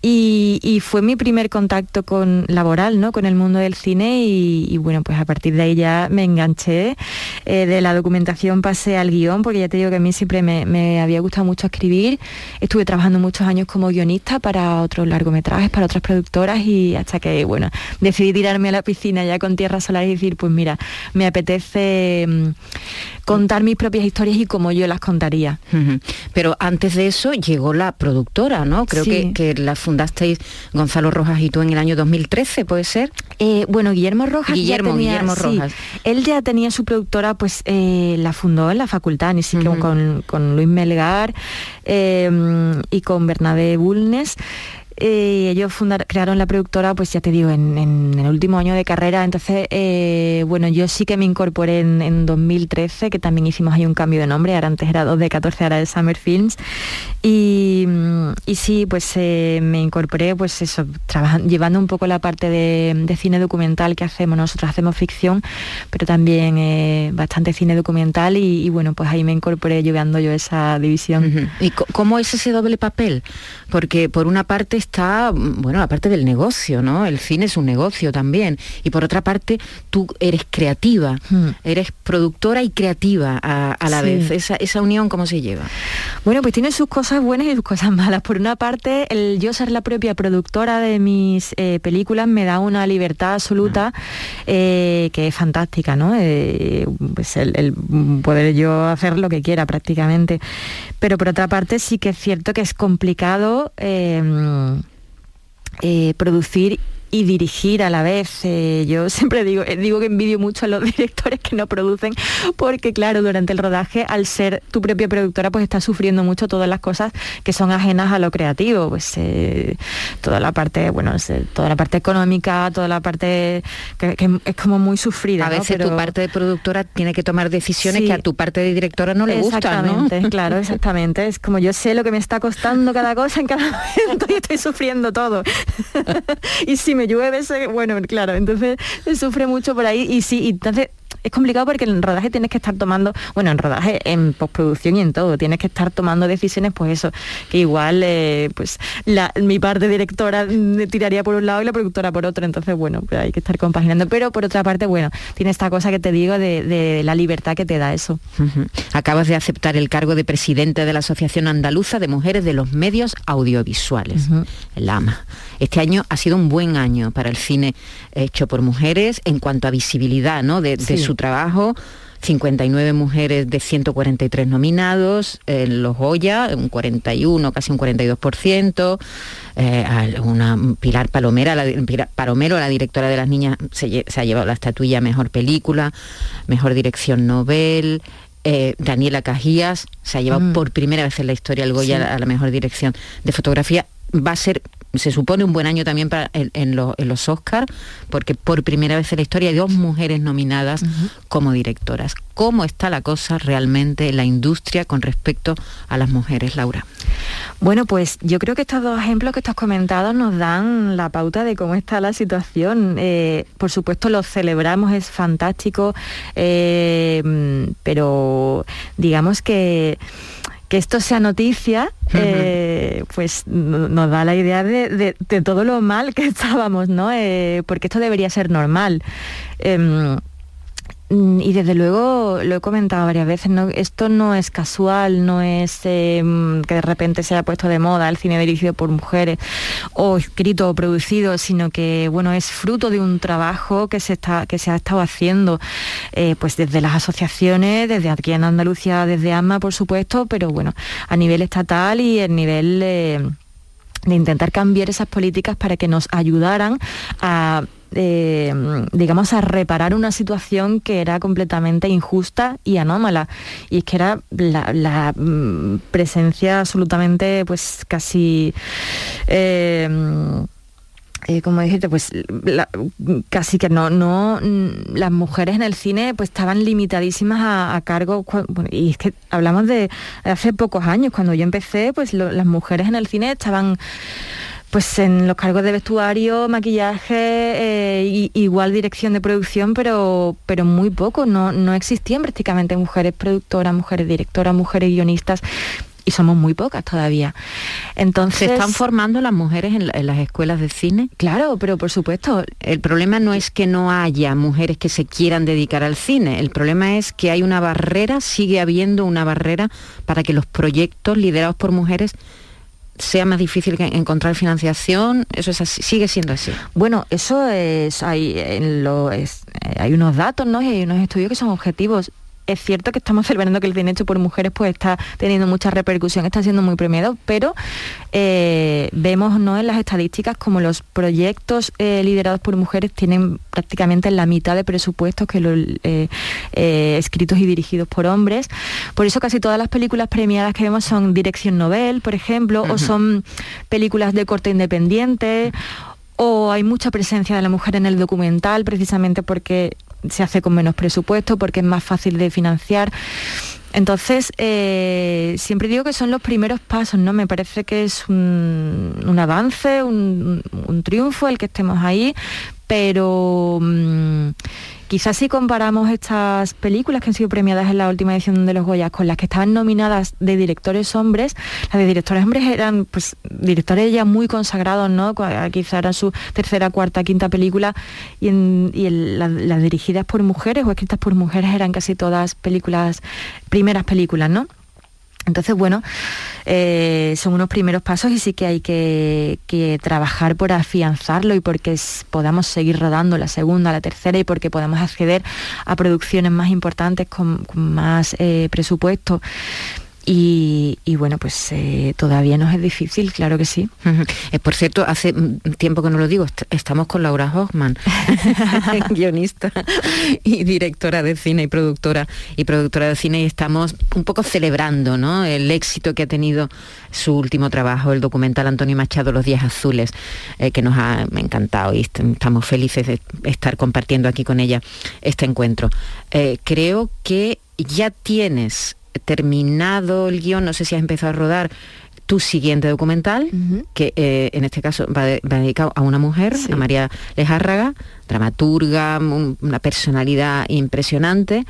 Y, fue mi primer contacto con laboral, ¿no? Con el mundo del cine y, bueno, pues a partir de ahí ya me enganché. Eh, de la documentación pasé al guion, porque ya te digo que a mí siempre me, había gustado mucho escribir. Estuve trabajando muchos años como guionista para otros largometrajes, para otras productoras y hasta que, bueno, decidí tirarme a la piscina ya con tierra solar y decir, pues mira, me apetece mm, contar mis propias historias y como yo las contaría. Pero antes de eso llegó la productora, ¿no? Creo que, que la fundasteis Gonzalo Rojas y tú en el año 2013, ¿puede ser? Eh, bueno, Guillermo Rojas Guillermo, Guillermo Rojas. él ya tenía su productora, pues eh, la fundó en la facultad, ni siquiera con, Luis Melgar eh, y con Bernabé Bulnes. Eh, ellos crearon la productora, pues ya te digo, en, el último año de carrera. Entonces, eh, bueno, yo sí que me incorporé en, 2013, que también hicimos ahí un cambio de nombre. Ahora antes era 2 de 14, ahora es Summer Films. Y, sí, pues eh, me incorporé, pues eso, llevando un poco la parte de, cine documental que hacemos. Nosotros hacemos ficción, pero también bastante cine documental. Y, bueno, pues ahí me incorporé llevando yo esa división. ¿Y cómo es ese doble papel? Porque por una parte está, bueno, aparte del negocio, ¿no? El cine es un negocio también. Y por otra parte, tú eres creativa, hmm. eres productora y creativa a, la vez. Esa, unión, ¿cómo se lleva? Bueno, pues tiene sus cosas buenas y sus cosas malas. Por una parte, el yo ser la propia productora de mis eh, películas me da una libertad absoluta eh, que es fantástica, ¿no? Eh, pues el, poder yo hacer lo que quiera prácticamente. Pero por otra parte, sí que es cierto que es complicado eh, producir y dirigir a la vez. Eh, yo siempre digo, eh, digo que envidio mucho a los directores que no producen, porque claro, durante el rodaje, al ser tu propia productora, pues estás sufriendo mucho todas las cosas que son ajenas a lo creativo. Pues eh, toda la parte, bueno, toda la parte económica, toda la parte que, es como muy sufrida. A veces tu parte de productora tiene que tomar decisiones que a tu parte de directora no le gustan. ¿no? claro, exactamente. Es como yo sé lo que me está costando cada cosa en cada momento y estoy sufriendo todo. y si me llueve, bueno, claro, entonces se sufre mucho por ahí y sí, y entonces es complicado porque en rodaje tienes que estar tomando, bueno, en rodaje, en postproducción y en todo, tienes que estar tomando decisiones, pues eso, que igual eh, pues mi parte directora tiraría por un lado y la productora por otro, entonces bueno, pues hay que estar compaginando. Pero por otra parte, bueno, tiene esta cosa que te digo de, la libertad que te da eso. Acabas de aceptar el cargo de presidente de la Asociación Andaluza de Mujeres de los Medios Audiovisuales, el AMA. Este año ha sido un buen año para el cine hecho por mujeres en cuanto a visibilidad ¿no? de, su trabajo. 59 mujeres de 143 nominados, en los Goya, un 41, casi un 42%, eh, una Pilar Palomera, la, Palomero, la directora de las niñas, se, ha llevado la estatuilla Mejor Película, Mejor Dirección Nobel, eh, Daniela Cajías se ha llevado mm. por primera vez en la historia el Goya a la mejor dirección de fotografía. Va a ser se supone un buen año también para, en, los Oscars, porque por primera vez en la historia hay dos mujeres nominadas como directoras. ¿Cómo está la cosa realmente en la industria con respecto a las mujeres, Laura? Bueno, pues yo creo que estos dos ejemplos que estás comentado nos dan la pauta de cómo está la situación. Eh, por supuesto, lo celebramos, es fantástico, eh, pero digamos que que esto sea noticia, eh, pues nos da la idea de, todo lo mal que estábamos, ¿no? Eh, porque esto debería ser normal. Em, y desde luego, lo he comentado varias veces, esto no es casual, no es em, que de repente se haya puesto de moda el cine dirigido por mujeres o escrito o producido, sino que bueno, es fruto de un trabajo que se, está, que se ha estado haciendo eh, pues desde las asociaciones, desde aquí en Andalucía, desde AMA, por supuesto, pero bueno, a nivel estatal y a nivel... de intentar cambiar esas políticas para que nos ayudaran a eh, digamos, a reparar una situación que era completamente injusta y anómala. Y es que era la, mm, presencia absolutamente, pues casi... Eh, eh, como dijiste, pues casi que no, no, mm, las mujeres en el cine pues estaban limitadísimas a, cargo, y es que hablamos de hace pocos años, cuando yo empecé, pues las mujeres en el cine estaban pues en los cargos de vestuario, maquillaje, eh, igual dirección de producción, pero, pero muy poco, no, no existían prácticamente mujeres productoras, mujeres directoras, mujeres guionistas y somos muy pocas todavía. Entonces, ¿Se están formando las mujeres en, las escuelas de cine? Claro, pero por supuesto. El problema no es que no haya mujeres que se quieran dedicar al cine, el problema es que hay una barrera, sigue habiendo una barrera para que los proyectos liderados por mujeres sea más difícil encontrar financiación, eso es sigue siendo así. Bueno, eso es, hay, en lo, es, hay unos datos, ¿no? Y hay unos estudios que son objetivos es cierto que estamos celebrando que el cine hecho por mujeres pues está teniendo mucha repercusión, está siendo muy premiado, pero eh, vemos ¿no? en las estadísticas como los proyectos eh, liderados por mujeres tienen prácticamente la mitad de presupuestos que los eh, escritos y dirigidos por hombres. Por eso casi todas las películas premiadas que vemos son Dirección Nobel, por ejemplo, o son películas de corte independiente o hay mucha presencia de la mujer en el documental precisamente porque se hace con menos presupuesto porque es más fácil de financiar. Entonces, eh, siempre digo que son los primeros pasos, ¿no? Me parece que es un, avance, un, un, triunfo el que estemos ahí, pero mm, quizás si comparamos estas películas que han sido premiadas en la última edición de los Goyas con las que estaban nominadas de directores hombres, las de directores hombres eran pues directores ya muy consagrados, ¿no? Quizá era su tercera, cuarta, quinta película y, las dirigidas por mujeres o escritas por mujeres eran casi todas películas, primeras películas, ¿no? Entonces, bueno, eh, son unos primeros pasos y sí que hay que, trabajar por afianzarlo y porque podamos seguir rodando la segunda, la tercera y porque podamos acceder a producciones más importantes con, más eh, presupuesto. Y, bueno, pues eh, todavía nos es difícil, claro que sí. Eh, por cierto, hace tiempo que no lo digo, estamos con Laura Hoffman, guionista y directora de cine y productora y productora de cine y estamos un poco celebrando ¿no? el éxito que ha tenido su último trabajo, el documental Antonio Machado, Los Días Azules, eh, que nos ha encantado y estamos felices de estar compartiendo aquí con ella este encuentro. creo que ya tienes terminado el guion, no sé si has empezado a rodar tu siguiente documental, que eh, en este caso va, dedicado a una mujer, a María Lejárraga, dramaturga, una personalidad impresionante.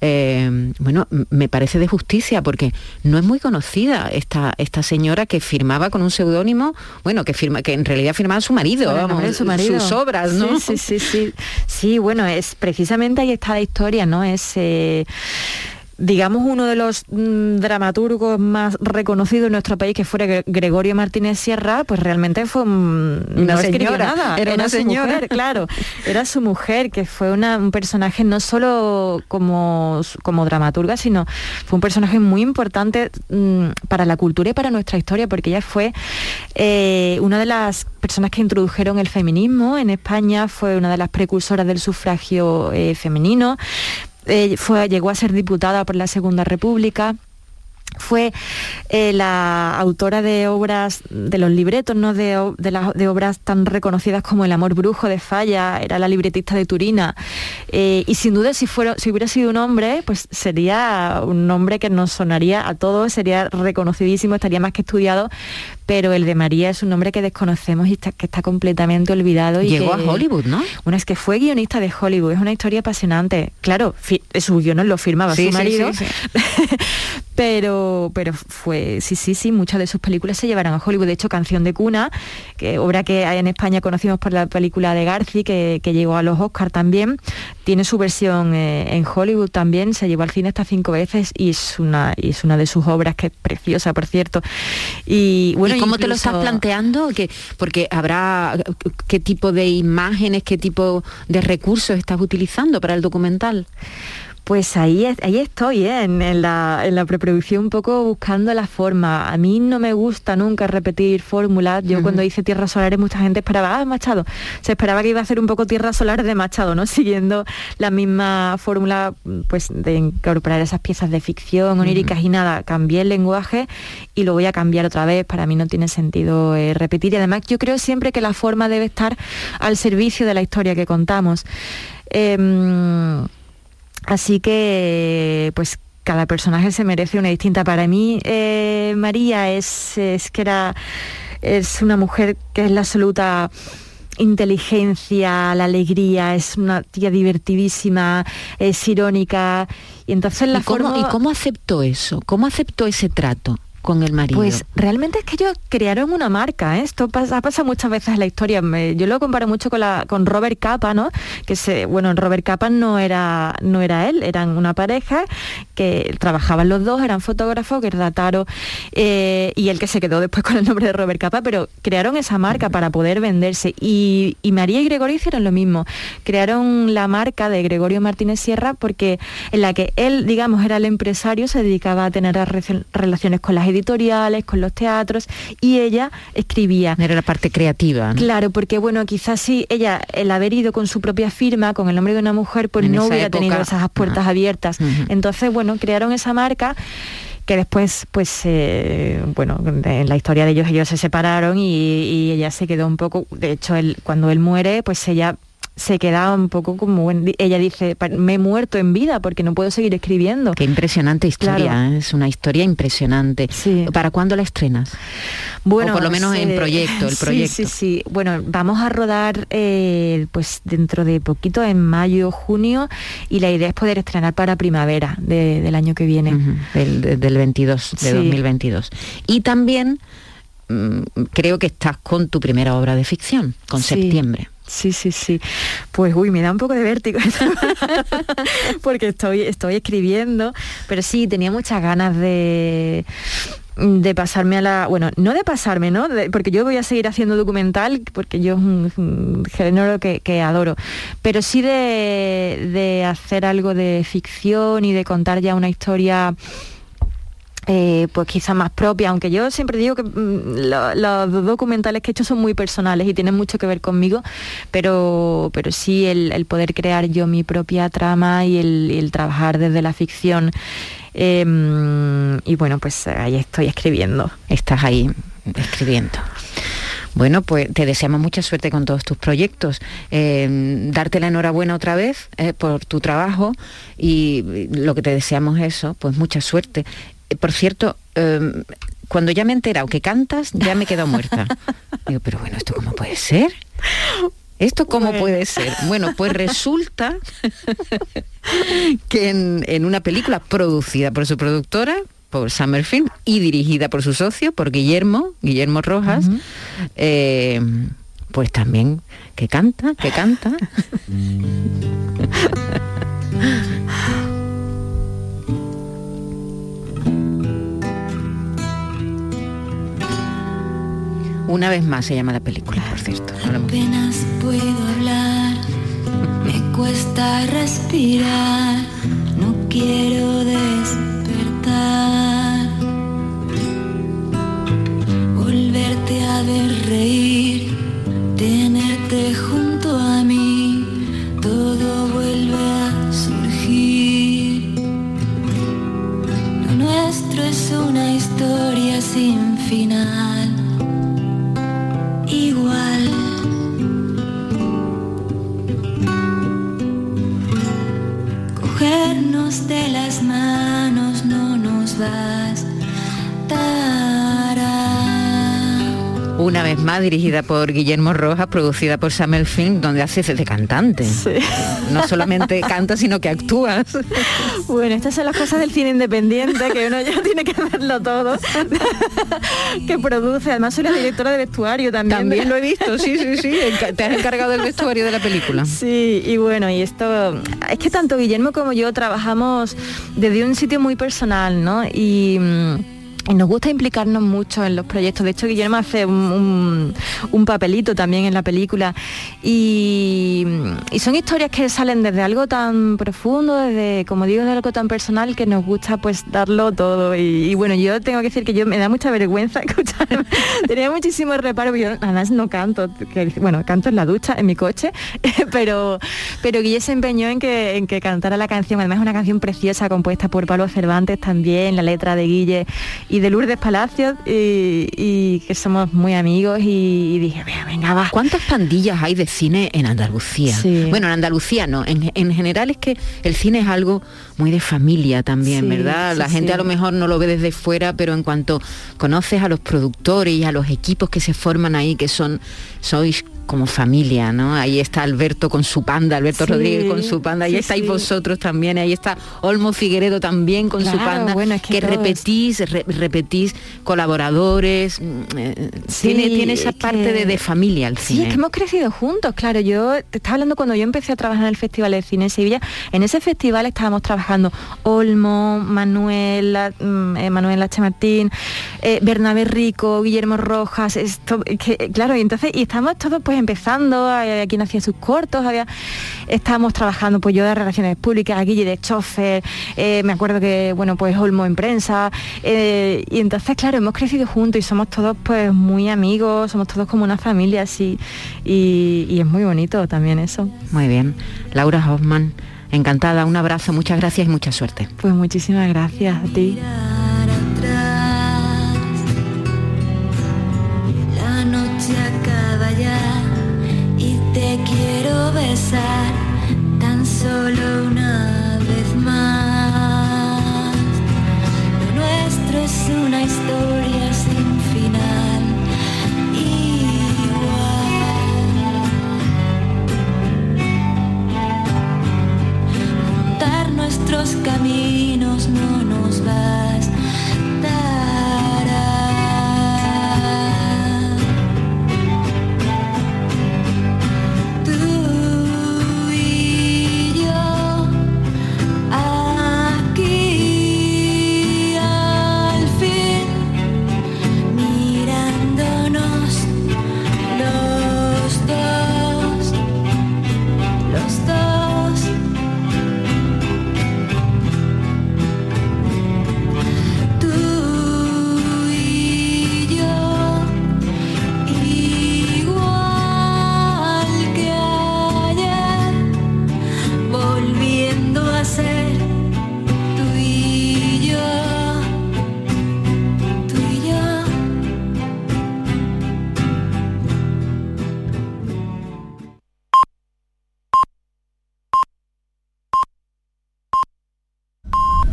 Eh, bueno, me parece de justicia porque no es muy conocida esta, esta señora que firmaba con un seudónimo, bueno, que firma, que en realidad firmaba su marido, su marido. sus obras, ¿no? Sí, sí, sí, sí. bueno, es precisamente ahí está la historia, ¿no? Es eh, digamos, uno de los mm, dramaturgos más reconocidos en nuestro país, que fuera Gregorio Martínez Sierra, pues realmente fue una señora, era, una señora, claro, era su mujer, que fue un personaje no solo como, como dramaturga, sino fue un personaje muy importante mm, para la cultura y para nuestra historia, porque ella fue eh, una de las personas que introdujeron el feminismo en España, fue una de las precursoras del sufragio eh, femenino, eh, fue, llegó a ser diputada por la Segunda República fue eh, la autora de obras, de los libretos, ¿no? de, obras tan reconocidas como El amor brujo de Falla, era la libretista de Turina. Eh, y sin duda, si, fuera, si hubiera sido un hombre, pues sería un nombre que nos sonaría a todos, sería reconocidísimo, estaría más que estudiado, pero el de María es un nombre que desconocemos y que está completamente olvidado. Y Llegó a Hollywood, ¿no? Bueno, es que fue guionista de Hollywood, es una historia apasionante. Claro, su guion lo firmaba su marido, pero, pero fue, sí, sí, sí, muchas de sus películas se llevaron a Hollywood. De hecho, Canción de Cuna, que obra que en España conocimos por la película de Garci, que, llegó a los Oscars también, tiene su versión eh, en Hollywood también, se llevó al cine hasta cinco veces y es una, y es una de sus obras que es preciosa, por cierto. Y bueno, cómo te lo estás planteando? que porque habrá qué tipo de imágenes, qué tipo de recursos estás utilizando para el documental. Pues ahí, ahí estoy, ¿eh? en, la, en, la, preproducción un poco buscando la forma. A mí no me gusta nunca repetir fórmulas. Yo cuando hice Tierras Solares mucha gente esperaba, ah, Machado. Se esperaba que iba a hacer un poco Tierra Solar de Machado, ¿no? Siguiendo la misma fórmula pues, de incorporar esas piezas de ficción oníricas y nada. Cambié el lenguaje y lo voy a cambiar otra vez. Para mí no tiene sentido eh, repetir. Y además yo creo siempre que la forma debe estar al servicio de la historia que contamos. Em, Así que, pues cada personaje se merece una distinta. Para mí, eh, María es, es que era es una mujer que es la absoluta inteligencia, la alegría, es una tía divertidísima, es irónica. Y entonces la forma... ¿Y cómo aceptó eso? ¿Cómo aceptó ese trato? Con el marido? Pues realmente es que ellos crearon una marca, ¿eh? esto pasa, pasa, muchas veces en la historia. yo lo comparo mucho con, la, con Robert Capa, ¿no? Que se, bueno, Robert Capa no era, no era él, eran una pareja que trabajaban los dos, eran fotógrafos, que era eh, y el que se quedó después con el nombre de Robert Capa, pero crearon esa marca para poder venderse. Y, María y Gregorio hicieron lo mismo. Crearon la marca de Gregorio Martínez Sierra porque en la que él, digamos, era el empresario, se dedicaba a tener relaciones con las editoriales, con los teatros, y ella escribía. Era la parte creativa. Claro, porque bueno, quizás si ella, el haber ido con su propia firma, con el nombre de una mujer, pues no hubiera tenido esas puertas abiertas. Entonces, bueno, crearon esa marca que después, pues, eh, bueno, en la historia de ellos, ellos se separaron y, y, ella se quedó un poco, de hecho, él, cuando él muere, pues ella se quedaba un poco como ella dice me he muerto en vida porque no puedo seguir escribiendo qué impresionante historia ¿eh? es una historia impresionante. Para cuándo la estrenas bueno por lo menos en proyecto el proyecto sí sí. Bueno vamos a rodar eh, pues dentro de poquito en mayo junio y la idea es poder estrenar para primavera del año que viene. Del, 22 de 2022 y también mm, creo que estás con tu primera obra de ficción con septiembre Sí, sí, sí. Pues uy, me da un poco de vértigo porque estoy, estoy escribiendo, pero sí, tenía muchas ganas de de pasarme a la bueno no de pasarme no porque yo voy a seguir haciendo documental porque yo es un, género que, que, adoro pero sí de, de hacer algo de ficción y de contar ya una historia eh, pues quizá más propia, aunque yo siempre digo que mm, los documentales que he hecho son muy personales y tienen mucho que ver conmigo, pero, pero sí el, poder crear yo mi propia trama y el, trabajar desde la ficción. Em, y bueno, pues ahí estoy escribiendo. Estás ahí escribiendo. Bueno, pues te deseamos mucha suerte con todos tus proyectos. Em, darte la enhorabuena otra vez eh, por tu trabajo y lo que te deseamos es eso, pues mucha suerte. Eh, por cierto, em, cuando ya me he enterado que cantas, ya me he quedado muerta. Digo, pero bueno, ¿esto cómo puede ser? ¿Esto cómo puede ser? Bueno, pues resulta que en, una película producida por su productora, por Summerfield, y dirigida por su socio, por Guillermo, Guillermo Rojas, eh, pues también que canta, que canta. Una vez más se llama la película, por cierto. Apenas puedo hablar, me cuesta respirar, no quiero despertar. Volverte a ver reír, tenerte junto a mí, todo vuelve a surgir. Lo nuestro es una historia sin final igual. Cogernos de las manos no nos bastará. Una vez más dirigida por Guillermo Rojas, producida por Samuel Finn, donde haces de cantante. No solamente canta, sino que actúas. Bueno, estas son las cosas del cine independiente, que uno ya tiene que hacerlo todo. que produce, además soy la directora de vestuario también. También lo he visto, sí, sí, sí. Te has encargado del vestuario de la película. Sí, y bueno, y esto, es que tanto Guillermo como yo trabajamos desde un sitio muy personal, ¿no? Y mm, y nos gusta implicarnos mucho en los proyectos. De hecho, Guillermo hace un, un, papelito también en la película. Y, son historias que salen desde algo tan profundo, desde, como digo, de algo tan personal que nos gusta pues darlo todo. Y, bueno, yo tengo que decir que yo me da mucha vergüenza escuchar. Tenía muchísimo reparo, yo además no canto, que, bueno, canto en la ducha, en mi coche, pero, pero Guille se empeñó en que, en que cantara la canción. Además es una canción preciosa compuesta por Pablo Cervantes también, la letra de Guille de Lourdes Palacios y, que somos muy amigos y, dije, venga, va. ¿Cuántas pandillas hay de cine en Andalucía? Bueno, en Andalucía no, en, general es que el cine es algo muy de familia también, ¿verdad? La gente a lo mejor no lo ve desde fuera, pero en cuanto conoces a los productores y a los equipos que se forman ahí, que son, sois como familia, ¿no? Ahí está Alberto con su panda, Alberto Rodríguez con su panda, ahí estáis vosotros también, ahí está Olmo Figueredo también con su panda, que, repetís, repetís colaboradores, mm, eh, tiene, tiene esa parte de, familia al cine. Sí, es que hemos crecido juntos, claro, yo te estaba hablando cuando yo empecé a trabajar en el Festival de Cine en Sevilla, en ese festival estábamos trabajando Olmo, Manuela, mm, eh, Manuel H. Martín, eh, Bernabé Rico, Guillermo Rojas, esto, que, claro, y entonces, y estamos todos pues empezando, a, quien hacía sus cortos, había, estábamos trabajando pues yo de relaciones públicas, Guille de chofer, eh, me acuerdo que, bueno, pues Olmo en prensa, eh, y entonces, claro, hemos crecido juntos y somos todos pues muy amigos, somos todos como una familia así, y, es muy bonito también eso. Muy bien. Laura Hoffman, encantada, un abrazo, muchas gracias y mucha suerte. Pues muchísimas gracias a ti. Tan solo una vez más. Lo nuestro es una historia sin final. Igual. Juntar nuestros caminos no nos va.